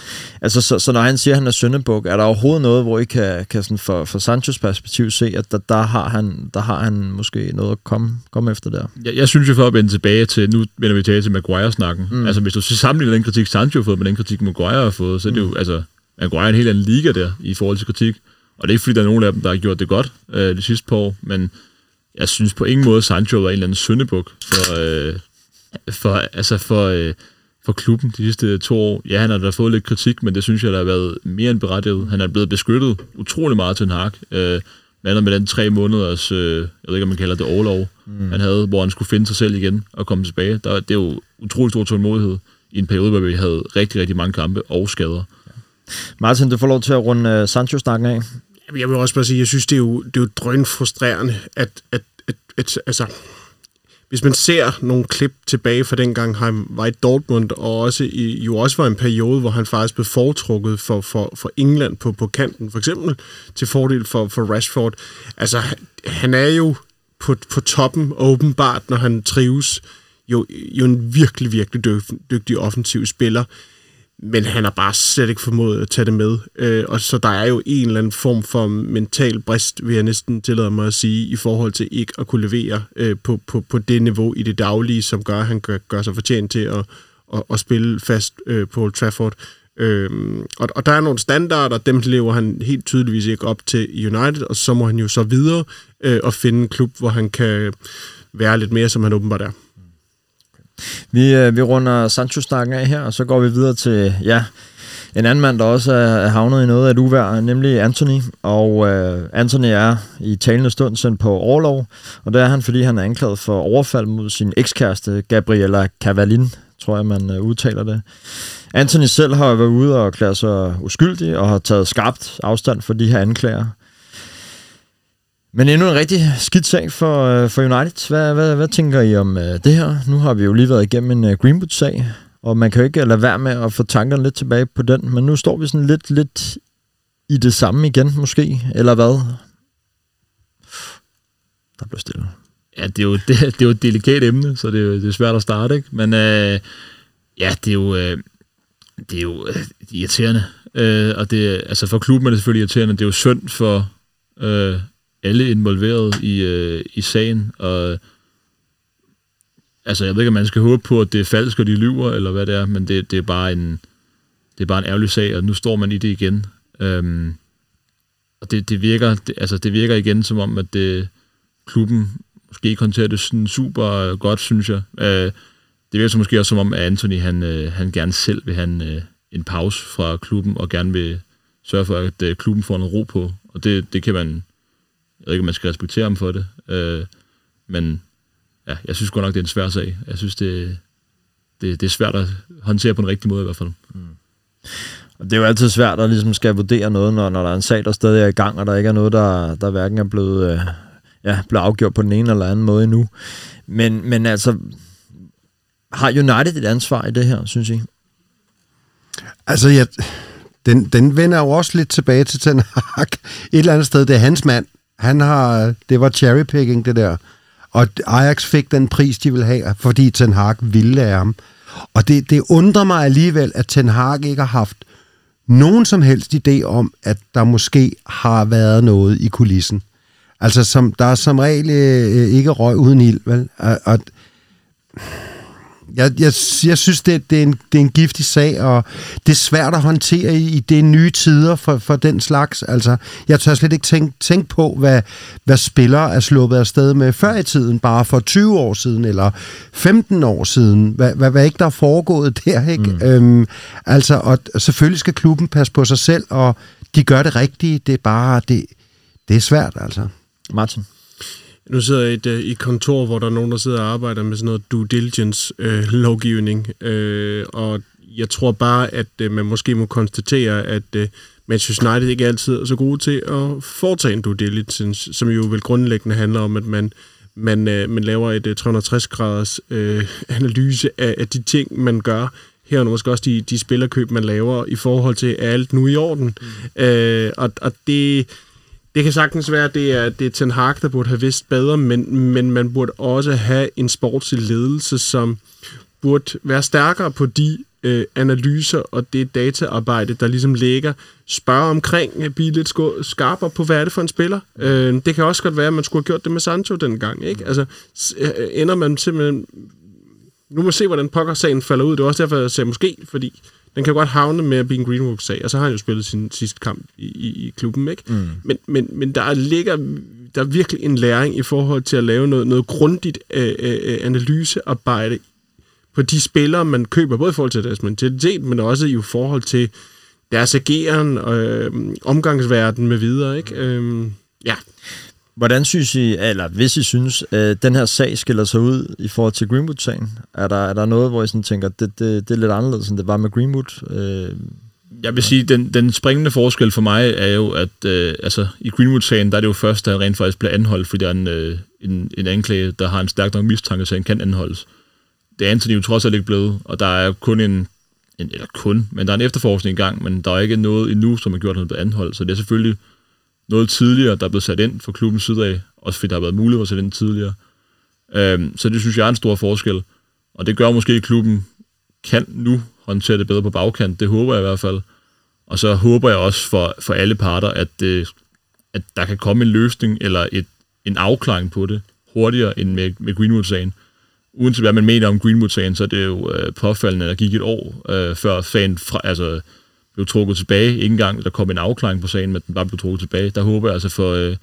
Altså, så, så når han siger, at han er søndebuk, er der overhovedet noget, hvor I kan, kan sådan for, for Sanchos perspektiv se, at der, der, har han, der har han måske noget at komme, komme efter der? Jeg, jeg synes jo for at vende tilbage til, nu vender vi tilbage til Maguire-snakken. Mm. Altså, hvis du sammenligner den kritik, Sancho har fået med den kritik, Maguire har fået, så er det jo, mm. altså, Maguire er en helt anden liga der, i forhold til kritik. Og det er ikke, fordi der er nogen af dem, der har gjort det godt øh, de sidste par år, men jeg synes på ingen måde, Sancho var en eller anden syndebuk for, øh, for, altså for, øh, for klubben de sidste to år. Ja, han har da fået lidt kritik, men det synes jeg, der har været mere end berettiget. Han er blevet beskyttet utrolig meget til en hak. Øh, blandt med den tre måneders, øh, jeg ved ikke, om man kalder det overlov, mm. han havde, hvor han skulle finde sig selv igen og komme tilbage. Der, det er jo utrolig stor tålmodighed i en periode, hvor vi havde rigtig, rigtig mange kampe og skader. Martin, du får lov til at runde uh, Sancho-snakken af. Jeg vil også bare sige, jeg synes, det er jo, det er jo frustrerende, at, at, at, at, altså, hvis man ser nogle klip tilbage fra dengang, han var i Dortmund, og også i, jo også var en periode, hvor han faktisk blev foretrukket for, for, for England på, på kanten, for eksempel til fordel for, for Rashford. Altså, han er jo på, på toppen, åbenbart, når han trives, jo, jo en virkelig, virkelig dygtig offensiv spiller men han har bare slet ikke formået at tage det med. Øh, og så der er jo en eller anden form for mental brist, vil jeg næsten tillade mig at sige, i forhold til ikke at kunne levere øh, på, på, på det niveau i det daglige, som gør, at han gør, gør sig fortjent til at, at, at spille fast øh, på Old Trafford. Øh, og, og der er nogle standarder, dem lever han helt tydeligvis ikke op til United, og så må han jo så videre øh, og finde en klub, hvor han kan være lidt mere, som han åbenbart er. Vi, øh, vi runder Sancho-snakken af her, og så går vi videre til, ja, en anden mand, der også er havnet i noget af et uvær, nemlig Anthony. Og øh, Anthony er i talende stund sendt på overlov, og det er han, fordi han er anklaget for overfald mod sin ekskæreste, Gabriella Cavallin, tror jeg, man øh, udtaler det. Anthony selv har været ude og klæde sig uskyldig, og har taget skarpt afstand for de her anklager. Men endnu en rigtig skidt sag for, øh, for United. Hvad, hvad, hvad tænker I om øh, det her? Nu har vi jo lige været igennem en øh, Greenwood-sag, og man kan jo ikke lade være med at få tankerne lidt tilbage på den, men nu står vi sådan lidt, lidt i det samme igen, måske, eller hvad? Der blev stille. Ja, det er jo, det, det er jo et delikat emne, så det er, det er svært at starte, ikke? Men øh, ja, det er jo, øh, det er jo øh, irriterende. Øh, og det, altså for klubben er det selvfølgelig irriterende. Det er jo synd for øh, alle involveret i, øh, i sagen, og altså, jeg ved ikke, om man skal håbe på, at det er falsk, og de lyver, eller hvad det er, men det, det er bare en det er bare en ærgerlig sag, og nu står man i det igen. Øhm, og det, det, virker, det, altså, det virker igen som om, at det, klubben måske ikke håndterer det sådan super godt, synes jeg. Øh, det virker så måske også som om, at Anthony han, øh, han gerne selv vil have en, øh, en pause fra klubben, og gerne vil sørge for, at øh, klubben får noget ro på. Og det, det kan man jeg ved ikke, om man skal respektere ham for det, øh, men ja, jeg synes godt nok, det er en svær sag. Jeg synes, det, det, det er svært at håndtere på en rigtig måde i hvert fald. Mm. Og det er jo altid svært at ligesom skal vurdere noget, når, når der er en sag, der stadig er i gang, og der ikke er noget, der, der hverken er blevet, øh, ja, blevet afgjort på den ene eller anden måde endnu. Men, men altså, har United et ansvar i det her, synes I? Altså, jeg, den, den vender jo også lidt tilbage til Ten Hag. Et eller andet sted, det er hans mand. Han har, det var cherrypicking, det der. Og Ajax fik den pris, de ville have, fordi Ten Hag ville af ham. Og det, det undrer mig alligevel, at Ten Hag ikke har haft nogen som helst idé om, at der måske har været noget i kulissen. Altså, som, der er som regel øh, ikke røg uden ild, vel? Og, og jeg, jeg, jeg synes, det, det, er en, det er en giftig sag, og det er svært at håndtere i, i det nye tider for, for den slags. Altså, jeg tør slet ikke tænke, tænke på, hvad, hvad spillere er sluppet afsted med før i tiden, bare for 20 år siden, eller 15 år siden. Hvad, hvad, hvad ikke der er foregået der, ikke? Mm. Øhm, altså, og selvfølgelig skal klubben passe på sig selv, og de gør det rigtige. Det er bare, det, det er svært, altså. Martin? Nu sidder jeg i et, øh, i et kontor, hvor der er nogen, der sidder og arbejder med sådan noget due diligence-lovgivning, øh, øh, og jeg tror bare, at øh, man måske må konstatere, at øh, Manchester United ikke altid er så gode til at foretage en due diligence, som jo vel grundlæggende handler om, at man, man, øh, man laver et øh, 360-graders øh, analyse af, af de ting, man gør, her måske også de, de spillerkøb, man laver i forhold til alt nu i orden. Mm. Øh, og, og det det kan sagtens være, at det er, det er Ten Hag, der burde have vidst bedre, men, men man burde også have en sportslig ledelse, som burde være stærkere på de øh, analyser og det dataarbejde, der ligesom ligger. Spørge omkring, øh, blive lidt skarpere på, hvad er det for en spiller. Øh, det kan også godt være, at man skulle have gjort det med Sancho dengang. Ikke? Altså, øh, ender man simpelthen... Nu må vi se, hvordan pokker-sagen falder ud. Det er også derfor, jeg sagde måske, fordi den kan godt havne med at blive en Greenwood-sag, og så har han jo spillet sin sidste kamp i, i, i klubben, ikke? Mm. Men, men, men der ligger der er virkelig en læring i forhold til at lave noget, noget grundigt øh, øh, analysearbejde på de spillere, man køber, både i forhold til deres mentalitet, men også i forhold til deres ageren, øh, omgangsverden med videre. Ikke? Øh, ja. Hvordan synes I, eller hvis I synes, at den her sag skiller sig ud i forhold til Greenwood-sagen? Er der, er der noget, hvor I sådan tænker, det, det, det er lidt anderledes, end det var med Greenwood? Øh, jeg vil sige, den, den springende forskel for mig er jo, at øh, altså, i Greenwood-sagen, der er det jo først, at han rent faktisk bliver anholdt, fordi der er en, øh, en, en anklage, der har en stærk nok mistanke, så han kan anholdes. Det er Anthony jo trods alt ikke blevet, og der er kun en, en eller kun, men der er en efterforskning i gang, men der er ikke noget endnu, som har gjort, at han er blevet anholdt, så det er selvfølgelig noget tidligere, der er blevet sat ind for klubbens side af, også fordi der har været mulighed for at sætte ind tidligere. Øhm, så det synes jeg er en stor forskel, og det gør måske, at klubben kan nu håndtere det bedre på bagkant. Det håber jeg i hvert fald. Og så håber jeg også for, for alle parter, at, det, at der kan komme en løsning eller et, en afklaring på det hurtigere end med, med Greenwood-sagen. Uanset hvad man mener om Greenwood-sagen, så er det jo øh, påfaldende, at der gik et år øh, før sagen fra, altså, blev trukket tilbage. Ikke engang der kom en afklaring på sagen, men den bare blev trukket tilbage. Der håber jeg altså for, øh,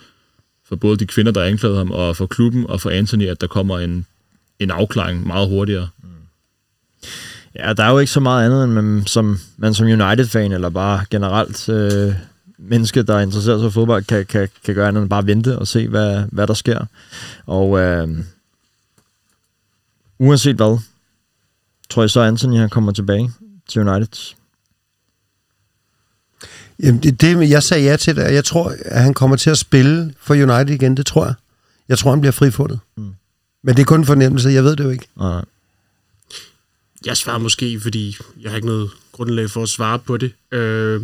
for både de kvinder, der anklagede ham, og for klubben og for Anthony, at der kommer en, en afklaring meget hurtigere. Mm. Ja, der er jo ikke så meget andet, end man som, man som United-fan, eller bare generelt øh, menneske, der er interesseret sig i fodbold, kan, kan, kan gøre andet end bare vente og se, hvad, hvad der sker. Og øh, uanset hvad, tror jeg så, Anthony han kommer tilbage til United. Jamen, det, det, jeg sagde ja til det, jeg tror, at han kommer til at spille for United igen, det tror jeg. Jeg tror, han bliver frifundet. Mm. Men det er kun en fornemmelse, jeg ved det jo ikke. Nej. Jeg svarer måske, fordi jeg har ikke noget grundlag for at svare på det. Øh,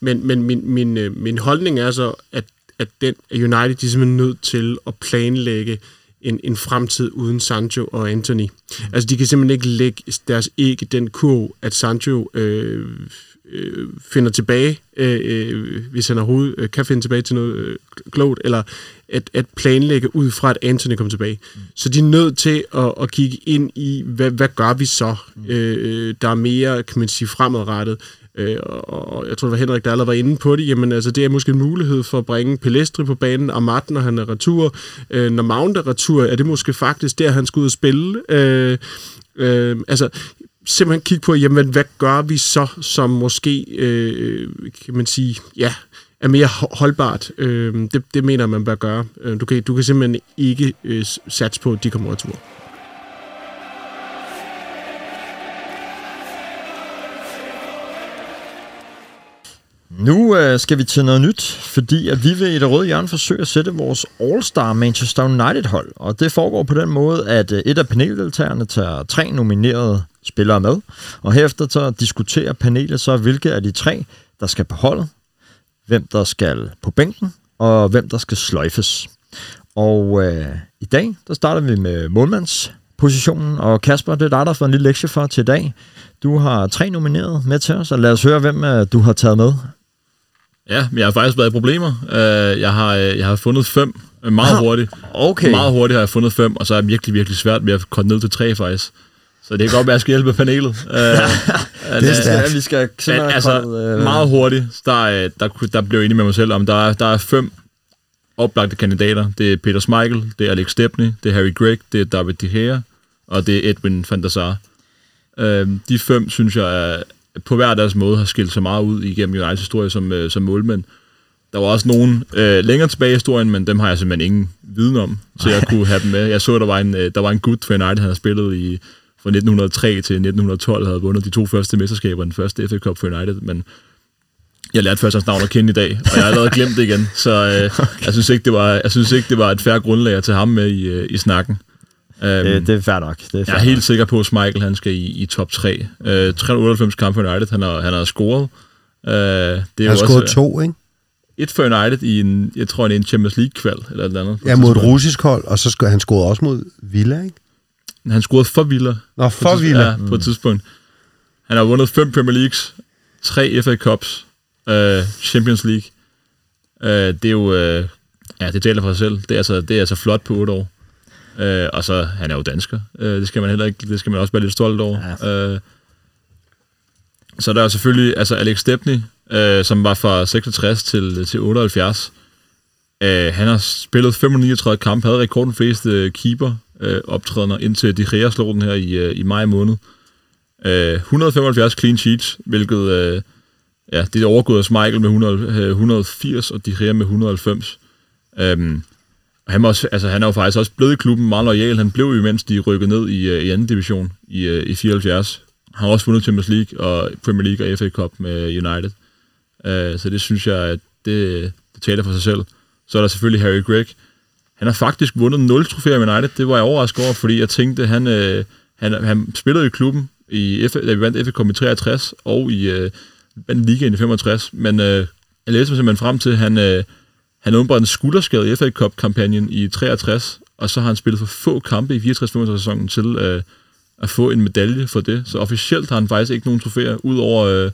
men men min, min, øh, min holdning er så, at, at den, United de er simpelthen nødt til at planlægge en, en fremtid uden Sancho og Anthony. Mm. Altså, de kan simpelthen ikke lægge deres æg i den kurv, at Sancho øh, øh, finder tilbage, øh, øh, hvis han overhovedet øh, kan finde tilbage til noget øh, klogt, eller at, at planlægge ud fra, at Anthony kommer tilbage. Mm. Så de er nødt til at, at kigge ind i, hvad, hvad gør vi så? Mm. Øh, der er mere, kan man sige, fremadrettet. Øh, og jeg tror, det var Henrik, der allerede var inde på det. Jamen, altså, det er måske en mulighed for at bringe Pelestri på banen, Amat, når han er retur. Øh, når Mount er retur, er det måske faktisk der, han skal ud og spille. Øh, øh, altså, simpelthen kigge på, jamen, hvad gør vi så, som måske, øh, kan man sige, ja, er mere holdbart. Øh, det, det mener man bør gøre. Øh, du kan, du kan simpelthen ikke øh, satse på, at de kommer retur. Nu øh, skal vi til noget nyt, fordi at vi vil i det røde hjørne forsøge at sætte vores All-Star Manchester United-hold. Og det foregår på den måde, at øh, et af paneldeltagerne tager tre nominerede spillere med, og herefter så diskuterer panelet så, hvilke af de tre, der skal på holdet, hvem der skal på bænken, og hvem der skal sløjfes. Og øh, i dag, der starter vi med målmandspositionen, og Kasper, det er dig, der har fået en lille lektie for til i dag. Du har tre nomineret med til os, og lad os høre, hvem øh, du har taget med. Ja, men jeg har faktisk været i problemer. Øh, jeg har, øh, jeg har fundet fem meget hurtigt. Okay. Meget hurtigt har jeg fundet fem, og så er det virkelig, virkelig svært ved at komme ned til tre faktisk. Så det kan godt være, at jeg skal hjælpe panelet. uh, det er stærkt. Vi skal altså, uh, meget hurtigt, der, der, der blev jeg enig med mig selv om, der er, der er fem oplagte kandidater. Det er Peter Schmeichel, det er Alex Stepney, det er Harry Gregg, det er David De Gea, og det er Edwin van der Sar. Uh, de fem, synes jeg, er, på hver deres måde har skilt sig meget ud igennem Uniteds historie som, uh, som målmænd. Der var også nogen øh, længere tilbage i historien, men dem har jeg simpelthen ingen viden om, så jeg kunne have dem med. Jeg så, der var en, der var en gut for United, han havde spillet i fra 1903 til 1912 havde vundet de to første mesterskaber, den første FA Cup for United, men jeg lærte først hans navn at kende i dag, og jeg har allerede glemt det igen, så øh, okay. jeg, synes ikke, det var, jeg synes ikke, det var et færre grundlag at tage ham med i, øh, i snakken. Um, det, det er fair nok. Det er fair jeg er helt nok. sikker på, at Michael han skal i, i top 3. Uh, 398 kampe for United, han har, han har scoret. Uh, det er han har scoret to, ikke? et for United i en, jeg tror, det er en Champions League-kval, eller et andet. Ja, mod et russisk hold, og så skal han scorede også mod Villa, ikke? Han scorede for Villa. Nå, for Villa. Ja, på et tidspunkt. Han har vundet fem Premier Leagues, tre FA Cups, øh, Champions League. Øh, det er jo, øh, ja, det taler for sig selv. Det er altså, det er altså flot på otte år. Øh, og så, han er jo dansker. Øh, det skal man heller ikke, det skal man også være lidt stolt over. Øh, så er der er selvfølgelig, altså Alex Stepney, øh, som var fra 66 til, til 78. Øh, han har spillet 539 kampe, havde rekorden fleste keeper øh, optrædener, indtil De Gea slog den her i, øh, i maj måned. Øh, 175 clean sheets, hvilket øh, ja, det er overgået af Michael med 100, øh, 180, og De Gea med 190. Øhm, han, var også, altså, han er jo faktisk også blevet i klubben meget lojal. Han blev jo, mens de rykkede ned i, øh, i anden division i, øh, i 74. Han har også vundet Champions League og Premier League og FA Cup med øh, United. Uh, så det synes jeg, at det, det taler for sig selv. Så er der selvfølgelig Harry Gregg. Han har faktisk vundet 0 trofæer med United. Det var jeg overrasket over, fordi jeg tænkte, han, øh, han, han spillede i klubben, i F, da vi vandt FA Cup i 63, og i øh, vandt ligaen i 65. Men øh, jeg læste mig simpelthen frem til, at han, øh, han åbenbart en skulderskade i FA Cup-kampagnen i 63, og så har han spillet for få kampe i 64-65 sæsonen til øh, at få en medalje for det. Så officielt har han faktisk ikke nogen trofæer, udover øh,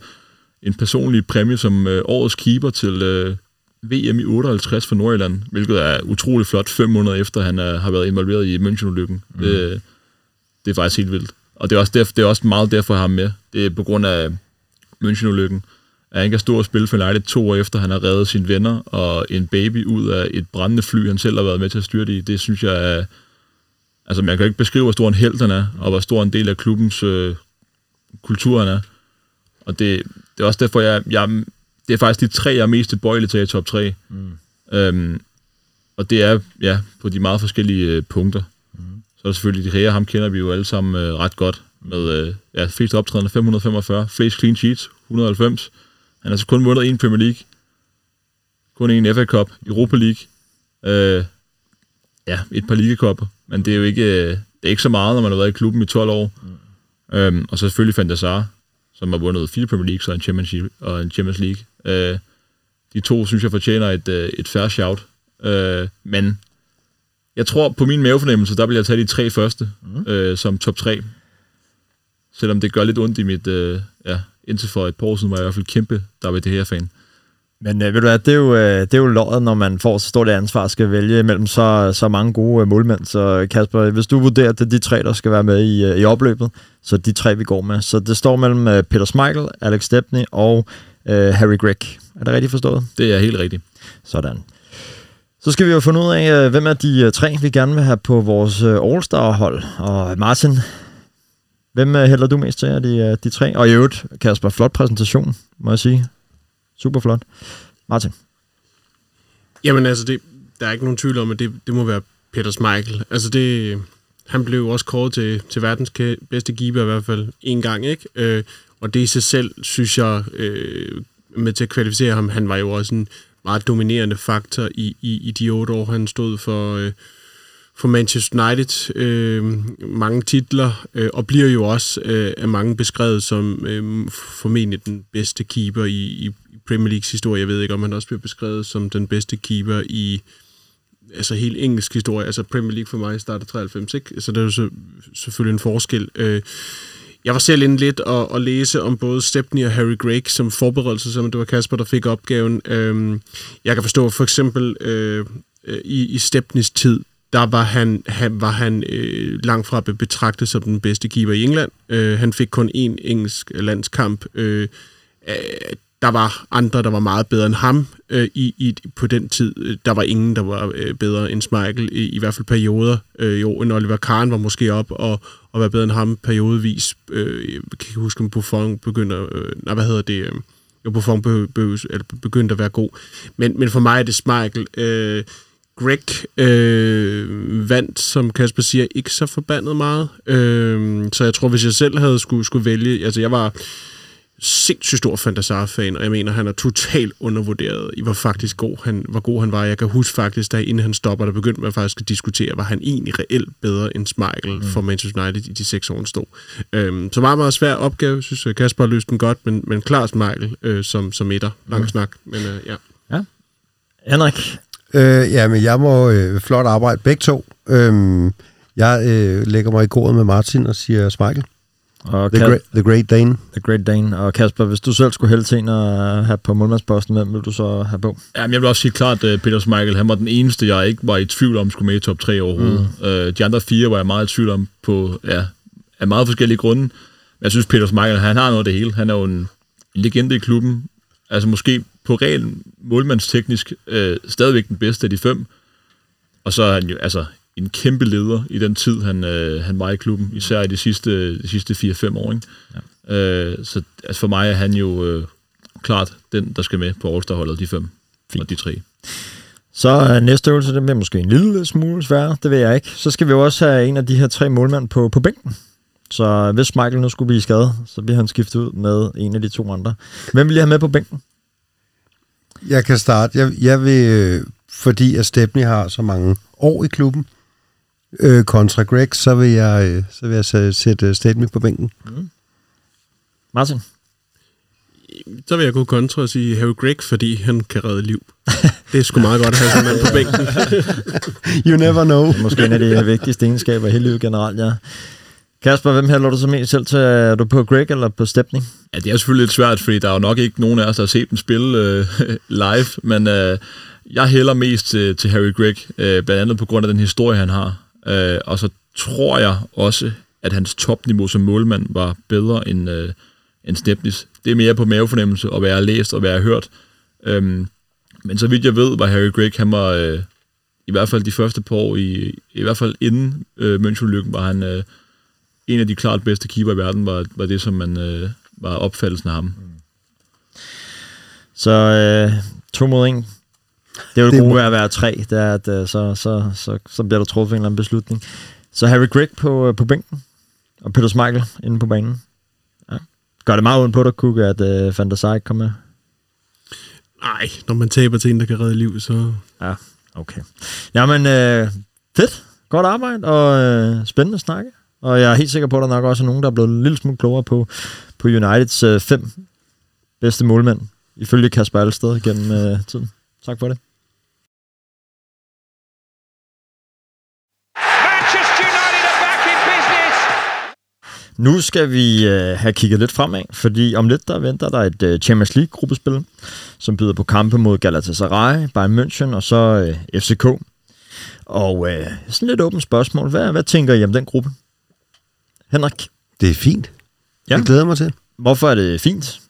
en personlig præmie som øh, årets keeper til øh, VM i 58 for Nordjylland, hvilket er utrolig flot, fem måneder efter han øh, har været involveret i München-ulykken. Mm. Det, det er faktisk helt vildt. Og det er også, derfor, det er også meget derfor, jeg har ham med. Det er på grund af München-ulykken. At han kan stå og spille for United to år efter, han har reddet sine venner og en baby ud af et brændende fly, han selv har været med til at styre det i. Det synes jeg er... Altså, man kan jo ikke beskrive, hvor stor en held han er, og hvor stor en del af klubbens øh, kultur han er. Og det, det er også derfor, jeg, jeg... Det er faktisk de tre, jeg er mest tilbøjelig til i top 3. Mm. Øhm, og det er, ja, på de meget forskellige øh, punkter. Mm. Så er der selvfølgelig de her, ham kender vi jo alle sammen øh, ret godt. Med øh, ja, flest optrædende 545, flest clean sheets 190. Han har så kun vundet en Premier League. Kun en FA Cup, Europa League. Øh, ja, et par ligakopper. Men det er jo ikke, øh, det er ikke så meget, når man har været i klubben i 12 år. Mm. Øhm, og så selvfølgelig Van der Sar, som har vundet fire Premier League og en Champions, og en Champions League. Øh, de to, synes jeg, fortjener et, øh, et fair shout. Øh, men jeg tror, på min mavefornemmelse, der vil jeg tage de tre første mm. øh, som top 3. Selvom det gør lidt ondt i mit... Øh, ja, indtil for et par år siden var jeg i hvert fald kæmpe der ved det her fan. Men øh, ved du hvad, det er jo, øh, det er jo løjet, når man får så stort et ansvar at skal vælge mellem så, så mange gode øh, målmænd. Så Kasper, hvis du vurderer, at det er de tre, der skal være med i, øh, i opløbet, så de tre, vi går med. Så det står mellem øh, Peter Schmeichel, Alex Stepney og øh, Harry Gregg. Er det rigtigt forstået? Det er helt rigtigt. Sådan. Så skal vi jo finde ud af, øh, hvem er de øh, tre, vi gerne vil have på vores øh, All-Star-hold. Og Martin, hvem øh, hælder du mest til af de, øh, de tre? Og i øvrigt, Kasper, flot præsentation, må jeg sige. Super flot. Martin. Jamen altså, det, der er ikke nogen tvivl om, at det, det må være Peter Schmeichel. Altså det, han blev jo også kåret til, til verdens bedste keeper i hvert fald en gang, ikke? Øh, og det i sig selv, synes jeg, øh, med til at kvalificere ham, han var jo også en meget dominerende faktor i, i, i de otte år, han stod for, øh, for Manchester United. Øh, mange titler, øh, og bliver jo også øh, af mange beskrevet som øh, formentlig den bedste keeper i, i Premier Leagues historie. Jeg ved ikke, om han også bliver beskrevet som den bedste keeper i altså helt engelsk historie. Altså Premier League for mig starter 93, ikke? Så det er jo så, selvfølgelig en forskel. Øh, jeg var selv inde lidt og, og læse om både Stepney og Harry Gregg som forberedelse, som det var Kasper, der fik opgaven. Øh, jeg kan forstå for eksempel øh, øh, i, i Stepneys tid, der var han, han, var han øh, langt fra betragtet som den bedste keeper i England. Øh, han fik kun én engelsk landskamp. Øh, øh, der var andre, der var meget bedre end ham øh, i, i, på den tid. Der var ingen, der var øh, bedre end Schmeichel, i, i hvert fald perioder. Øh, jo, en Oliver Kahn var måske op og, og var bedre end ham periodevis. Øh, jeg kan ikke huske, om Buffon begynder... Øh, nej, hvad hedder det? Øh, jo, Buffon be, be, be, begyndte at være god. Men, men for mig er det Schmeichel. Øh, Greg øh, vandt, som Kasper siger, ikke så forbandet meget. Øh, så jeg tror, hvis jeg selv havde skulle, skulle vælge... Altså, jeg var sindssygt stor Fantasar-fan, og jeg mener, han er totalt undervurderet i, hvor faktisk god han, hvor god han var. Jeg kan huske faktisk, da inden han stopper, der begyndte man faktisk at diskutere, var han egentlig reelt bedre end Schmeichel mm. for Manchester United i de seks år, han stod. Øhm, så meget, meget svær opgave, synes jeg. Kasper har løst den godt, men, men klar Schmeichel øh, som, som etter. Lang mm. snak, men øh, ja. Henrik, Øh, ja, men jeg må øh, flot arbejde begge to. Øhm, jeg øh, lægger mig i koret med Martin og siger Smeichel. og The, Ka- great, the Great Dane. The Great Dane. Og Kasper, hvis du selv skulle hælde til en at have på målmandsposten, hvem vil du så have på? Jamen, jeg vil også sige klart, at Peter Schmeichel, han var den eneste, jeg ikke var i tvivl om, skulle med i top 3 overhovedet. Mm. Øh, de andre fire var jeg meget i tvivl om på, ja, af meget forskellige grunde. Men jeg synes, Peter Schmeichel, han har noget af det hele. Han er jo en, en legende i klubben. Altså måske på ren målmandsteknisk øh, stadigvæk den bedste af de fem. Og så er han jo altså en kæmpe leder i den tid, han, øh, han var i klubben, især i de sidste, de sidste 4-5 år. Ikke? Ja. Øh, så altså for mig er han jo øh, klart den, der skal med på All-Star-holdet, de fem Fint. og de tre. Så er næste øvelse, den bliver måske en lille smule sværere, det ved jeg ikke. Så skal vi jo også have en af de her tre målmænd på, på bænken. Så hvis Michael nu skulle blive skadet, så bliver han skiftet ud med en af de to andre. Hvem vil jeg have med på bænken? Jeg kan starte. Jeg, jeg vil, øh, fordi at Stepney har så mange år i klubben, øh, kontra Greg, så vil jeg, øh, så vil jeg sæ- sætte Stepney på bænken. Martin? Så vil jeg gå kontra og sige Harry Gregg, fordi han kan redde liv. Det er sgu meget godt at have sådan en mand på bænken. You never know. Er måske en af de vigtigste egenskaber i hele livet generelt, ja. Kasper, hvem hælder du så mest selv til? Er du på Greg eller på Stepney? Ja, det er selvfølgelig lidt svært, fordi der er jo nok ikke nogen af os, der har set dem spille øh, live, men øh, jeg hælder mest til, til Harry Greg, øh, blandt andet på grund af den historie, han har. Øh, og så tror jeg også, at hans topniveau som målmand var bedre end, øh, end Stepneys. Det er mere på mavefornemmelse og hvad jeg har læst og hvad jeg har hørt. Øhm, men så vidt jeg ved, var Harry Greg, han var øh, i hvert fald de første par år, i, i hvert fald inden øh, München-lykken, var han øh, en af de klart bedste keeper i verden, var, var det, som man øh, var opfattelsen af ham. Så øh, to mod en. Det er jo det gode ved at være tre, det er, at øh, så, så, så, så bliver der truffet en eller anden beslutning. Så Harry Gregg på, øh, på bænken, og Peter Schmeichel inde på banen. Ja. Gør det meget ondt på dig, Kuk, at øh, Van der Sar ikke med? Nej, når man taber til en, der kan redde liv, så... Ja, okay. Jamen, øh, fedt. Godt arbejde, og øh, spændende snakke. Og jeg er helt sikker på, at der nok også er nogen, der er blevet en lille smule klogere på, på Uniteds øh, fem bedste målmænd, ifølge Kasper Alsted gennem øh, tiden. Tak for det. Manchester United are back in business. Nu skal vi øh, have kigget lidt fremad, fordi om lidt der venter der et øh, Champions League-gruppespil, som byder på kampe mod Galatasaray, Bayern München og så øh, FCK. Og øh, sådan lidt åbent spørgsmål. Hvad, hvad tænker I om den gruppe? Henrik, Det er fint. Ja. Det glæder mig til. hvorfor er det fint?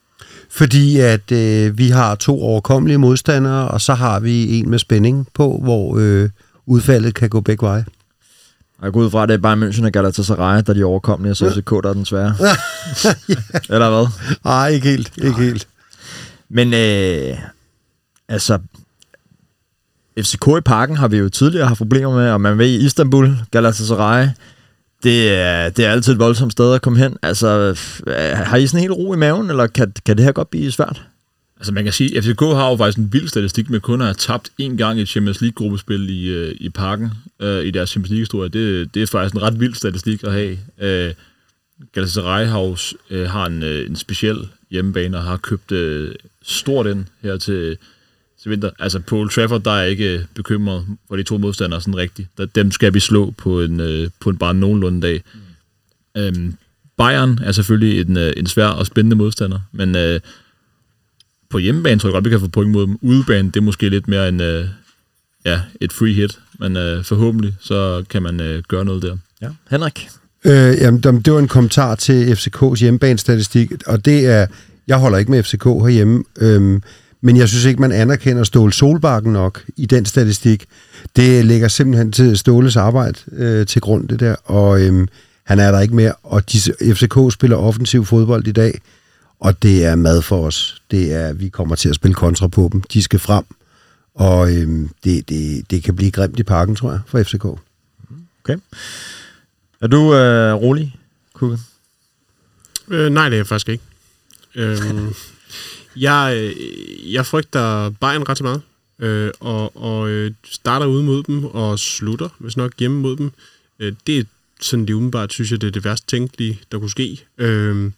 Fordi at øh, vi har to overkommelige modstandere, og så har vi en med spænding på, hvor øh, udfaldet kan gå begge veje. Og jeg går ud fra, at det er Bayern München og Galatasaray, der er de overkommelige, og så FCK, der er den svære. Eller hvad? Nej, ikke helt. Ikke helt. Men øh, altså, FCK i parken har vi jo tidligere haft problemer med, og man ved i Istanbul, Galatasaray, det er, det er altid et voldsomt sted at komme hen. Altså, øh, har I sådan helt ro i maven, eller kan, kan det her godt blive svært? Altså man kan sige, at FCK har jo faktisk en vild statistik med kun at have tabt en gang i Champions League-gruppespil i, øh, i parken øh, i deres Champions League-historie. Det, det er faktisk en ret vild statistik at have. Øh, Galatasaray har, øh, har en, øh, en speciel hjemmebane og har købt øh, stort ind her til, til vinter. Altså på Old Trafford, der er jeg ikke øh, bekymret for de to modstandere sådan rigtigt. Der, dem skal vi slå på en, øh, på en bare nogenlunde dag. Mm. Øhm, Bayern er selvfølgelig en, øh, en svær og spændende modstander, men øh, på hjemmebane tror jeg godt, vi kan få point mod dem. Udebane, det er måske lidt mere en, øh, ja, et free hit, men øh, forhåbentlig så kan man øh, gøre noget der. Ja. Henrik? Øh, jamen, dem- det var en kommentar til FCK's hjemmebanestatistik, og det er, jeg holder ikke med FCK herhjemme, øhm, men jeg synes ikke, man anerkender Ståle Solbakken nok i den statistik. Det ligger simpelthen til Ståles arbejde øh, til grund, det der, og øhm, han er der ikke mere, og de, FCK spiller offensiv fodbold i dag, og det er mad for os. Det er, vi kommer til at spille kontra på dem. De skal frem, og øhm, det, det, det kan blive grimt i parken, tror jeg, for FCK. Okay. Er du øh, rolig, Kukke? Øh, nej, det er jeg faktisk ikke. Øhm, jeg, øh, jeg frygter Bayern ret så meget, øh, og, og øh, starter ude mod dem og slutter, hvis nok hjemme mod dem. Øh, det er sådan lige umiddelbart, synes jeg, det er det værst tænkelige, der kunne ske. Øh,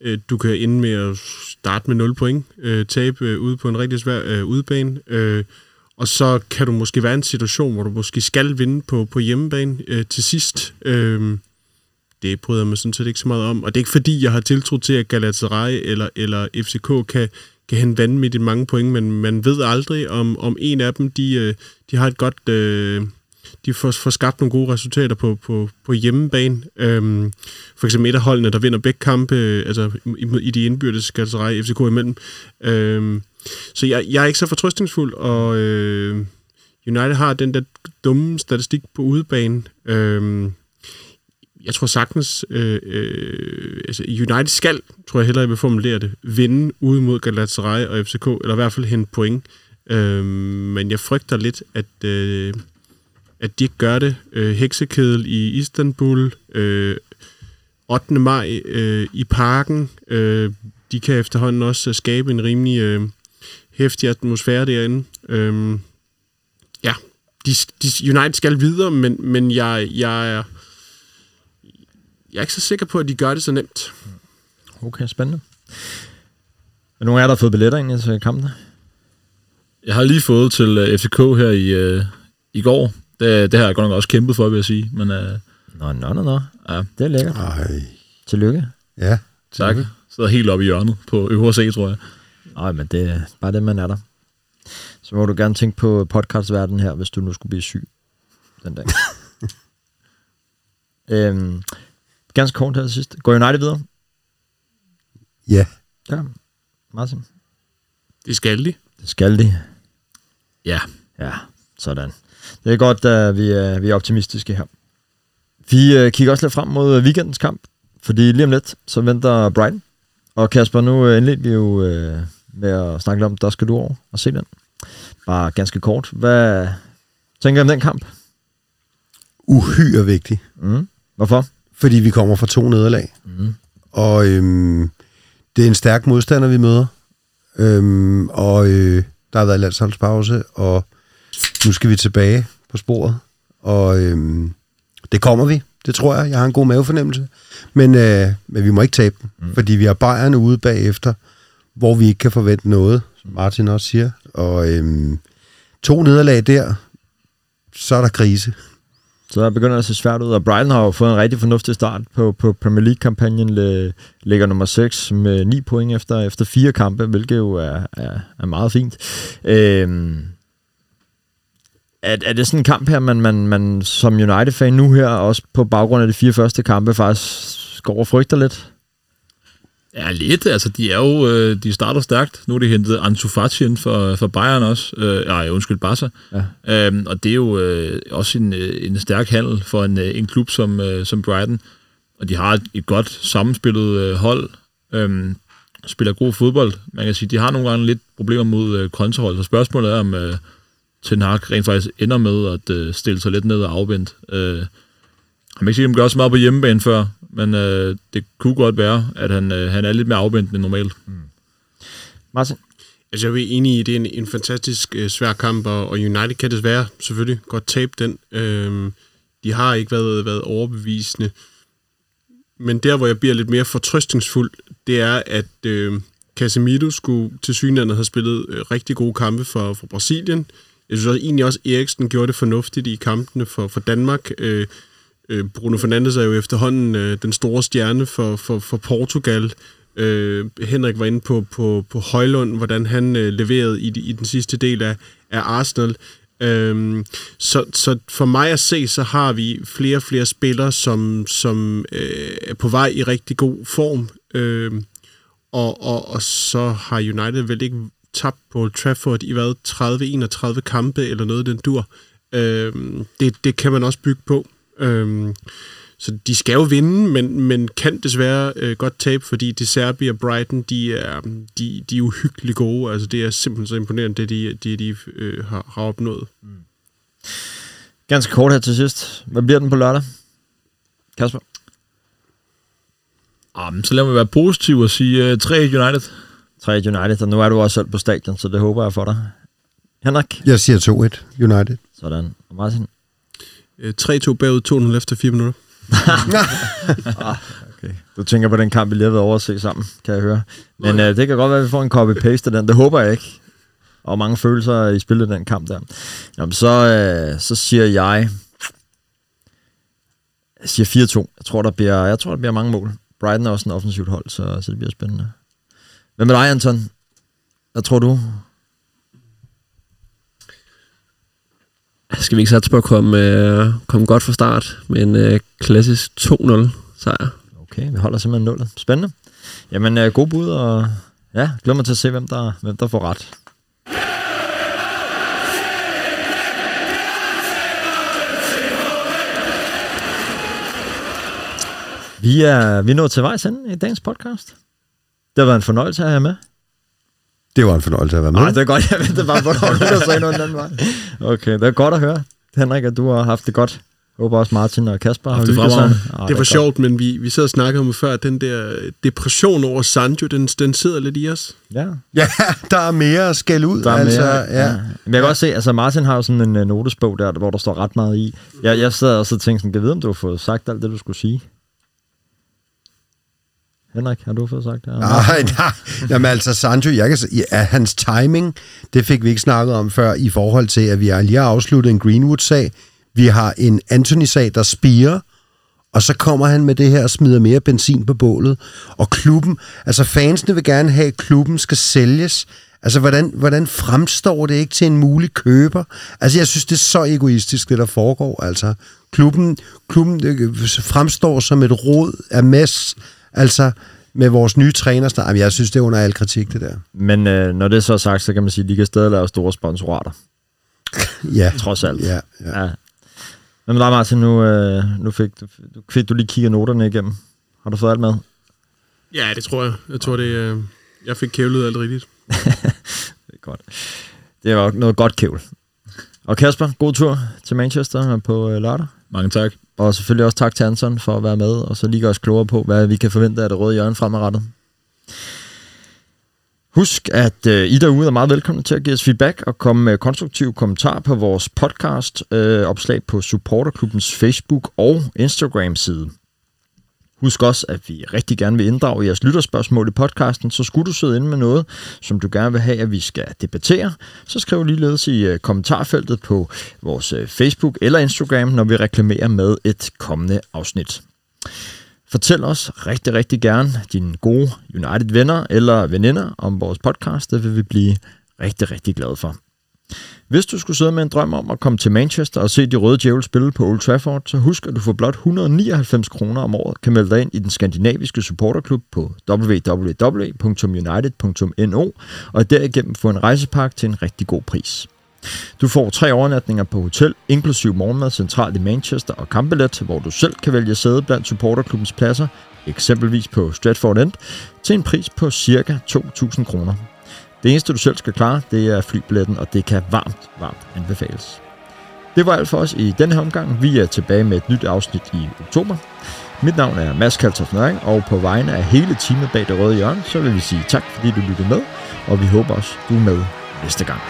øh, du kan ende med at starte med 0 point, øh, tabe øh, ude på en rigtig svær øh, udebane, øh, og så kan du måske være i en situation, hvor du måske skal vinde på, på hjemmebane øh, til sidst. Øh, det bryder jeg mig sådan set ikke så meget om. Og det er ikke fordi, jeg har tiltro til, at Galatasaray eller, eller FCK kan, kan hente vanvittigt mange point, men man ved aldrig, om, om en af dem, de, øh, de har et godt... Øh, de får, får skabt nogle gode resultater på, på, på hjemmebane. Øhm, for eksempel et af holdene, der vinder begge kampe, øh, altså i, i de indbyrdes Galatasaray FCK imellem. Øhm, så jeg, jeg er ikke så fortrøstningsfuld, og øh, United har den der dumme statistik på udebane. Øhm, jeg tror sagtens, øh, øh, altså United skal, tror jeg hellere, jeg vil formulere det, vinde ude mod Galatasaray og FCK, eller i hvert fald hente point. Øh, men jeg frygter lidt, at, øh, at de ikke gør det. Øh, heksekedel i Istanbul, øh, 8. maj øh, i parken, øh, de kan efterhånden også skabe en rimelig øh, hæftig atmosfære derinde. Øh, ja, de, de, United skal videre, men, men jeg, jeg er jeg er ikke så sikker på, at de gør det så nemt. Okay, spændende. Er nogen af jer, der har fået billetter ind til kampen? Jeg har lige fået til uh, FCK her i, uh, i går. Det, det har jeg godt nok også kæmpet for, vil jeg sige. Men, uh, Nå, nå, nå, nå. Ja. Det er lækkert. Ej. Tillykke. Ja. tak. Sidder helt oppe i hjørnet på øvre C, tror jeg. Nej, men det er bare det, man er der. Så må du gerne tænke på podcastverdenen her, hvis du nu skulle blive syg den dag. øhm, ganske kort her til sidst. Går United videre? Ja. Ja, Martin. Det skal de. Det skal de. Ja. Ja, sådan. Det er godt, at vi er, vi er optimistiske her. Vi uh, kigger også lidt frem mod weekendens kamp, fordi lige om lidt, så venter Brighton. Og Kasper, nu indledte vi jo med at snakke lidt om, der skal du over og se den. Bare ganske kort. Hvad tænker du om den kamp? Uhyre vigtig. Mm. Hvorfor? Fordi vi kommer fra to nederlag. Mm. Og øhm, det er en stærk modstander, vi møder. Øhm, og øh, der har været landsholdspause, og nu skal vi tilbage på sporet. Og øhm, det kommer vi, det tror jeg. Jeg har en god mavefornemmelse. Men, øh, men vi må ikke tabe den, mm. fordi vi har Bayern ude bagefter, hvor vi ikke kan forvente noget, som Martin også siger. Og øhm, to nederlag der, så er der krise. Så der begynder det at se svært ud, og Brighton har jo fået en rigtig fornuftig start på, på Premier League-kampagnen, ligger nummer 6 med 9 point efter, efter fire kampe, hvilket jo er, er, er meget fint. Øhm, er, er det sådan en kamp her, man, man, man som United-fan nu her, også på baggrund af de fire første kampe, faktisk går og frygter lidt? Ja, lidt. Altså, de er jo, øh, de starter stærkt. Nu er de hentet Ansu Fati ind for, for Bayern også. Øh, nej, undskyld, Barca. Ja. Øhm, og det er jo øh, også en, øh, en stærk handel for en, øh, en klub som, øh, som Brighton. Og de har et, et godt sammenspillet øh, hold. Øhm, spiller god fodbold. Man kan sige, de har nogle gange lidt problemer mod øh, kontrahold. Så spørgsmålet er, om øh, Ten Hag rent faktisk ender med at øh, stille sig lidt ned og afvente. Øh, jeg kan ikke sige, at de gør så meget på hjemmebane før, men øh, det kunne godt være, at han, øh, han er lidt mere afventende end normalt. Martin? Altså, jeg er enig i, det er en, en fantastisk øh, svær kamp, og, og United kan desværre selvfølgelig godt tabe den. Øhm, de har ikke været, været overbevisende. Men der, hvor jeg bliver lidt mere fortrøstningsfuld, det er, at øh, Casemiro skulle til synligheden have spillet øh, rigtig gode kampe for, for Brasilien. Jeg synes også, egentlig også, Eriksen gjorde det fornuftigt i kampene for, for Danmark. Øh, øh, Bruno Fernandes er jo efterhånden øh, den store stjerne for, for, for Portugal. Øh, Henrik var inde på, på, på Højlund, hvordan han øh, leverede i, i den sidste del af, af Arsenal. Øhm, så, så for mig at se, så har vi flere og flere spillere, som, som øh, er på vej i rigtig god form. Øhm, og, og, og så har United vel ikke tabt på Old Trafford i hvad, 30-31 kampe eller noget den dur. Øhm, det, det kan man også bygge på. Øhm, så de skal jo vinde, men, men kan desværre øh, godt tabe, fordi De Serbia og Brighton, de er, de, de er uhyggeligt gode. Altså, det er simpelthen så imponerende, det de, de, de øh, har, har opnået. Ganske kort her til sidst. Hvad bliver den på lørdag? Kasper? Um, så lad mig være positiv og sige uh, 3 United. 3 United, og nu er du også selv på stadion, så det håber jeg for dig. Henrik? Jeg siger 2-1 United. Sådan. Og Martin? Øh, 3-2 bagud, 2-0 efter 4 minutter. Okay. Du tænker på den kamp, vi lige har været over at se sammen, kan jeg høre. Men øh, det kan godt være, at vi får en copy-paste af den. Det håber jeg ikke. og mange følelser i spillet den kamp der. Jamen, så, øh, så siger jeg... Jeg siger 4-2. Jeg tror, der bliver, jeg tror, der bliver mange mål. Brighton er også en offensivt hold, så, så det bliver spændende. Hvad med dig, Anton? Hvad tror du? Skal vi ikke satse på at komme, øh, komme godt fra start med en øh, klassisk 2-0 sejr? Okay, vi holder simpelthen nullet. Spændende. Jamen, øh, god bud, og ja, glæder mig til at se, hvem der, hvem der får ret. Vi er, vi er nået til vejs ende i dagens podcast. Det har været en fornøjelse at have med. Det var en fornøjelse at være med. Nej, det er godt. Jeg ventede bare på, at der sagde noget den anden vej. Okay, det er godt at høre. Henrik, at du har haft det godt. Jeg håber også Martin og Kasper har det hygget sig. Ah, Det var sjovt, men vi, vi sad og snakkede om før, at den der depression over Sancho, den, den sidder lidt i os. Ja, Ja, der er mere at skælde ud. Der er altså, mere, ja. ja. Men jeg kan også se, altså Martin har jo sådan en uh, notesbog der, hvor der står ret meget i. Jeg, jeg sad også og tænkte sådan, kan jeg vide, om du har fået sagt alt det, du skulle sige? Henrik, har du fået sagt det? Nej, nej. Jamen altså, Sancho, jeg kan, sige, ja, hans timing, det fik vi ikke snakket om før, i forhold til, at vi har lige har afsluttet en Greenwood-sag. Vi har en Anthony-sag, der spiger, og så kommer han med det her og smider mere benzin på bålet. Og klubben, altså fansene vil gerne have, at klubben skal sælges. Altså, hvordan, hvordan fremstår det ikke til en mulig køber? Altså, jeg synes, det er så egoistisk, det der foregår. Altså, klubben, klubben øh, fremstår som et rod af mess. Altså, med vores nye træner. snart. Jamen, jeg synes, det er under al kritik, det der. Men øh, når det er så sagt, så kan man sige, at de kan stadig lave store sponsorater. Ja. Trods alt. Ja, ja. ja. Men dig, Martin, nu, øh, nu fik, du, du, fik du lige kigget noterne igennem. Har du fået alt med? Ja, det tror jeg. Jeg tror, det øh, Jeg fik kævlet alt rigtigt. Det er godt. Det var noget godt kævl. Og Kasper, god tur til Manchester på øh, lørdag. Mange tak. Og selvfølgelig også tak til Anton for at være med, og så lige gøre os klogere på, hvad vi kan forvente af det røde hjørne fremadrettet. Husk, at øh, I derude er meget velkomne til at give os feedback og komme med konstruktive kommentarer på vores podcast, øh, opslag på Supporterklubbens Facebook og Instagram-side. Husk også, at vi rigtig gerne vil inddrage jeres lytterspørgsmål i podcasten, så skulle du sidde inde med noget, som du gerne vil have, at vi skal debattere, så skriv ligeledes i øh, kommentarfeltet på vores øh, Facebook eller Instagram, når vi reklamerer med et kommende afsnit. Fortæl os rigtig, rigtig gerne dine gode United-venner eller veninder om vores podcast. Det vil vi blive rigtig, rigtig glade for. Hvis du skulle sidde med en drøm om at komme til Manchester og se de røde djævel spille på Old Trafford, så husk, at du for blot 199 kroner om året kan melde dig ind i den skandinaviske supporterklub på www.united.no og derigennem få en rejsepakke til en rigtig god pris. Du får tre overnatninger på hotel, inklusiv morgenmad centralt i Manchester og kampbillet, hvor du selv kan vælge sæde blandt supporterklubbens pladser, eksempelvis på Stratford End, til en pris på ca. 2.000 kroner. Det eneste, du selv skal klare, det er flybilletten, og det kan varmt, varmt anbefales. Det var alt for os i denne her omgang. Vi er tilbage med et nyt afsnit i oktober. Mit navn er Mads Kaltoff Nøring, og på vegne af hele teamet bag det røde hjørne, så vil vi sige tak, fordi du lyttede med, og vi håber også, du er med næste gang.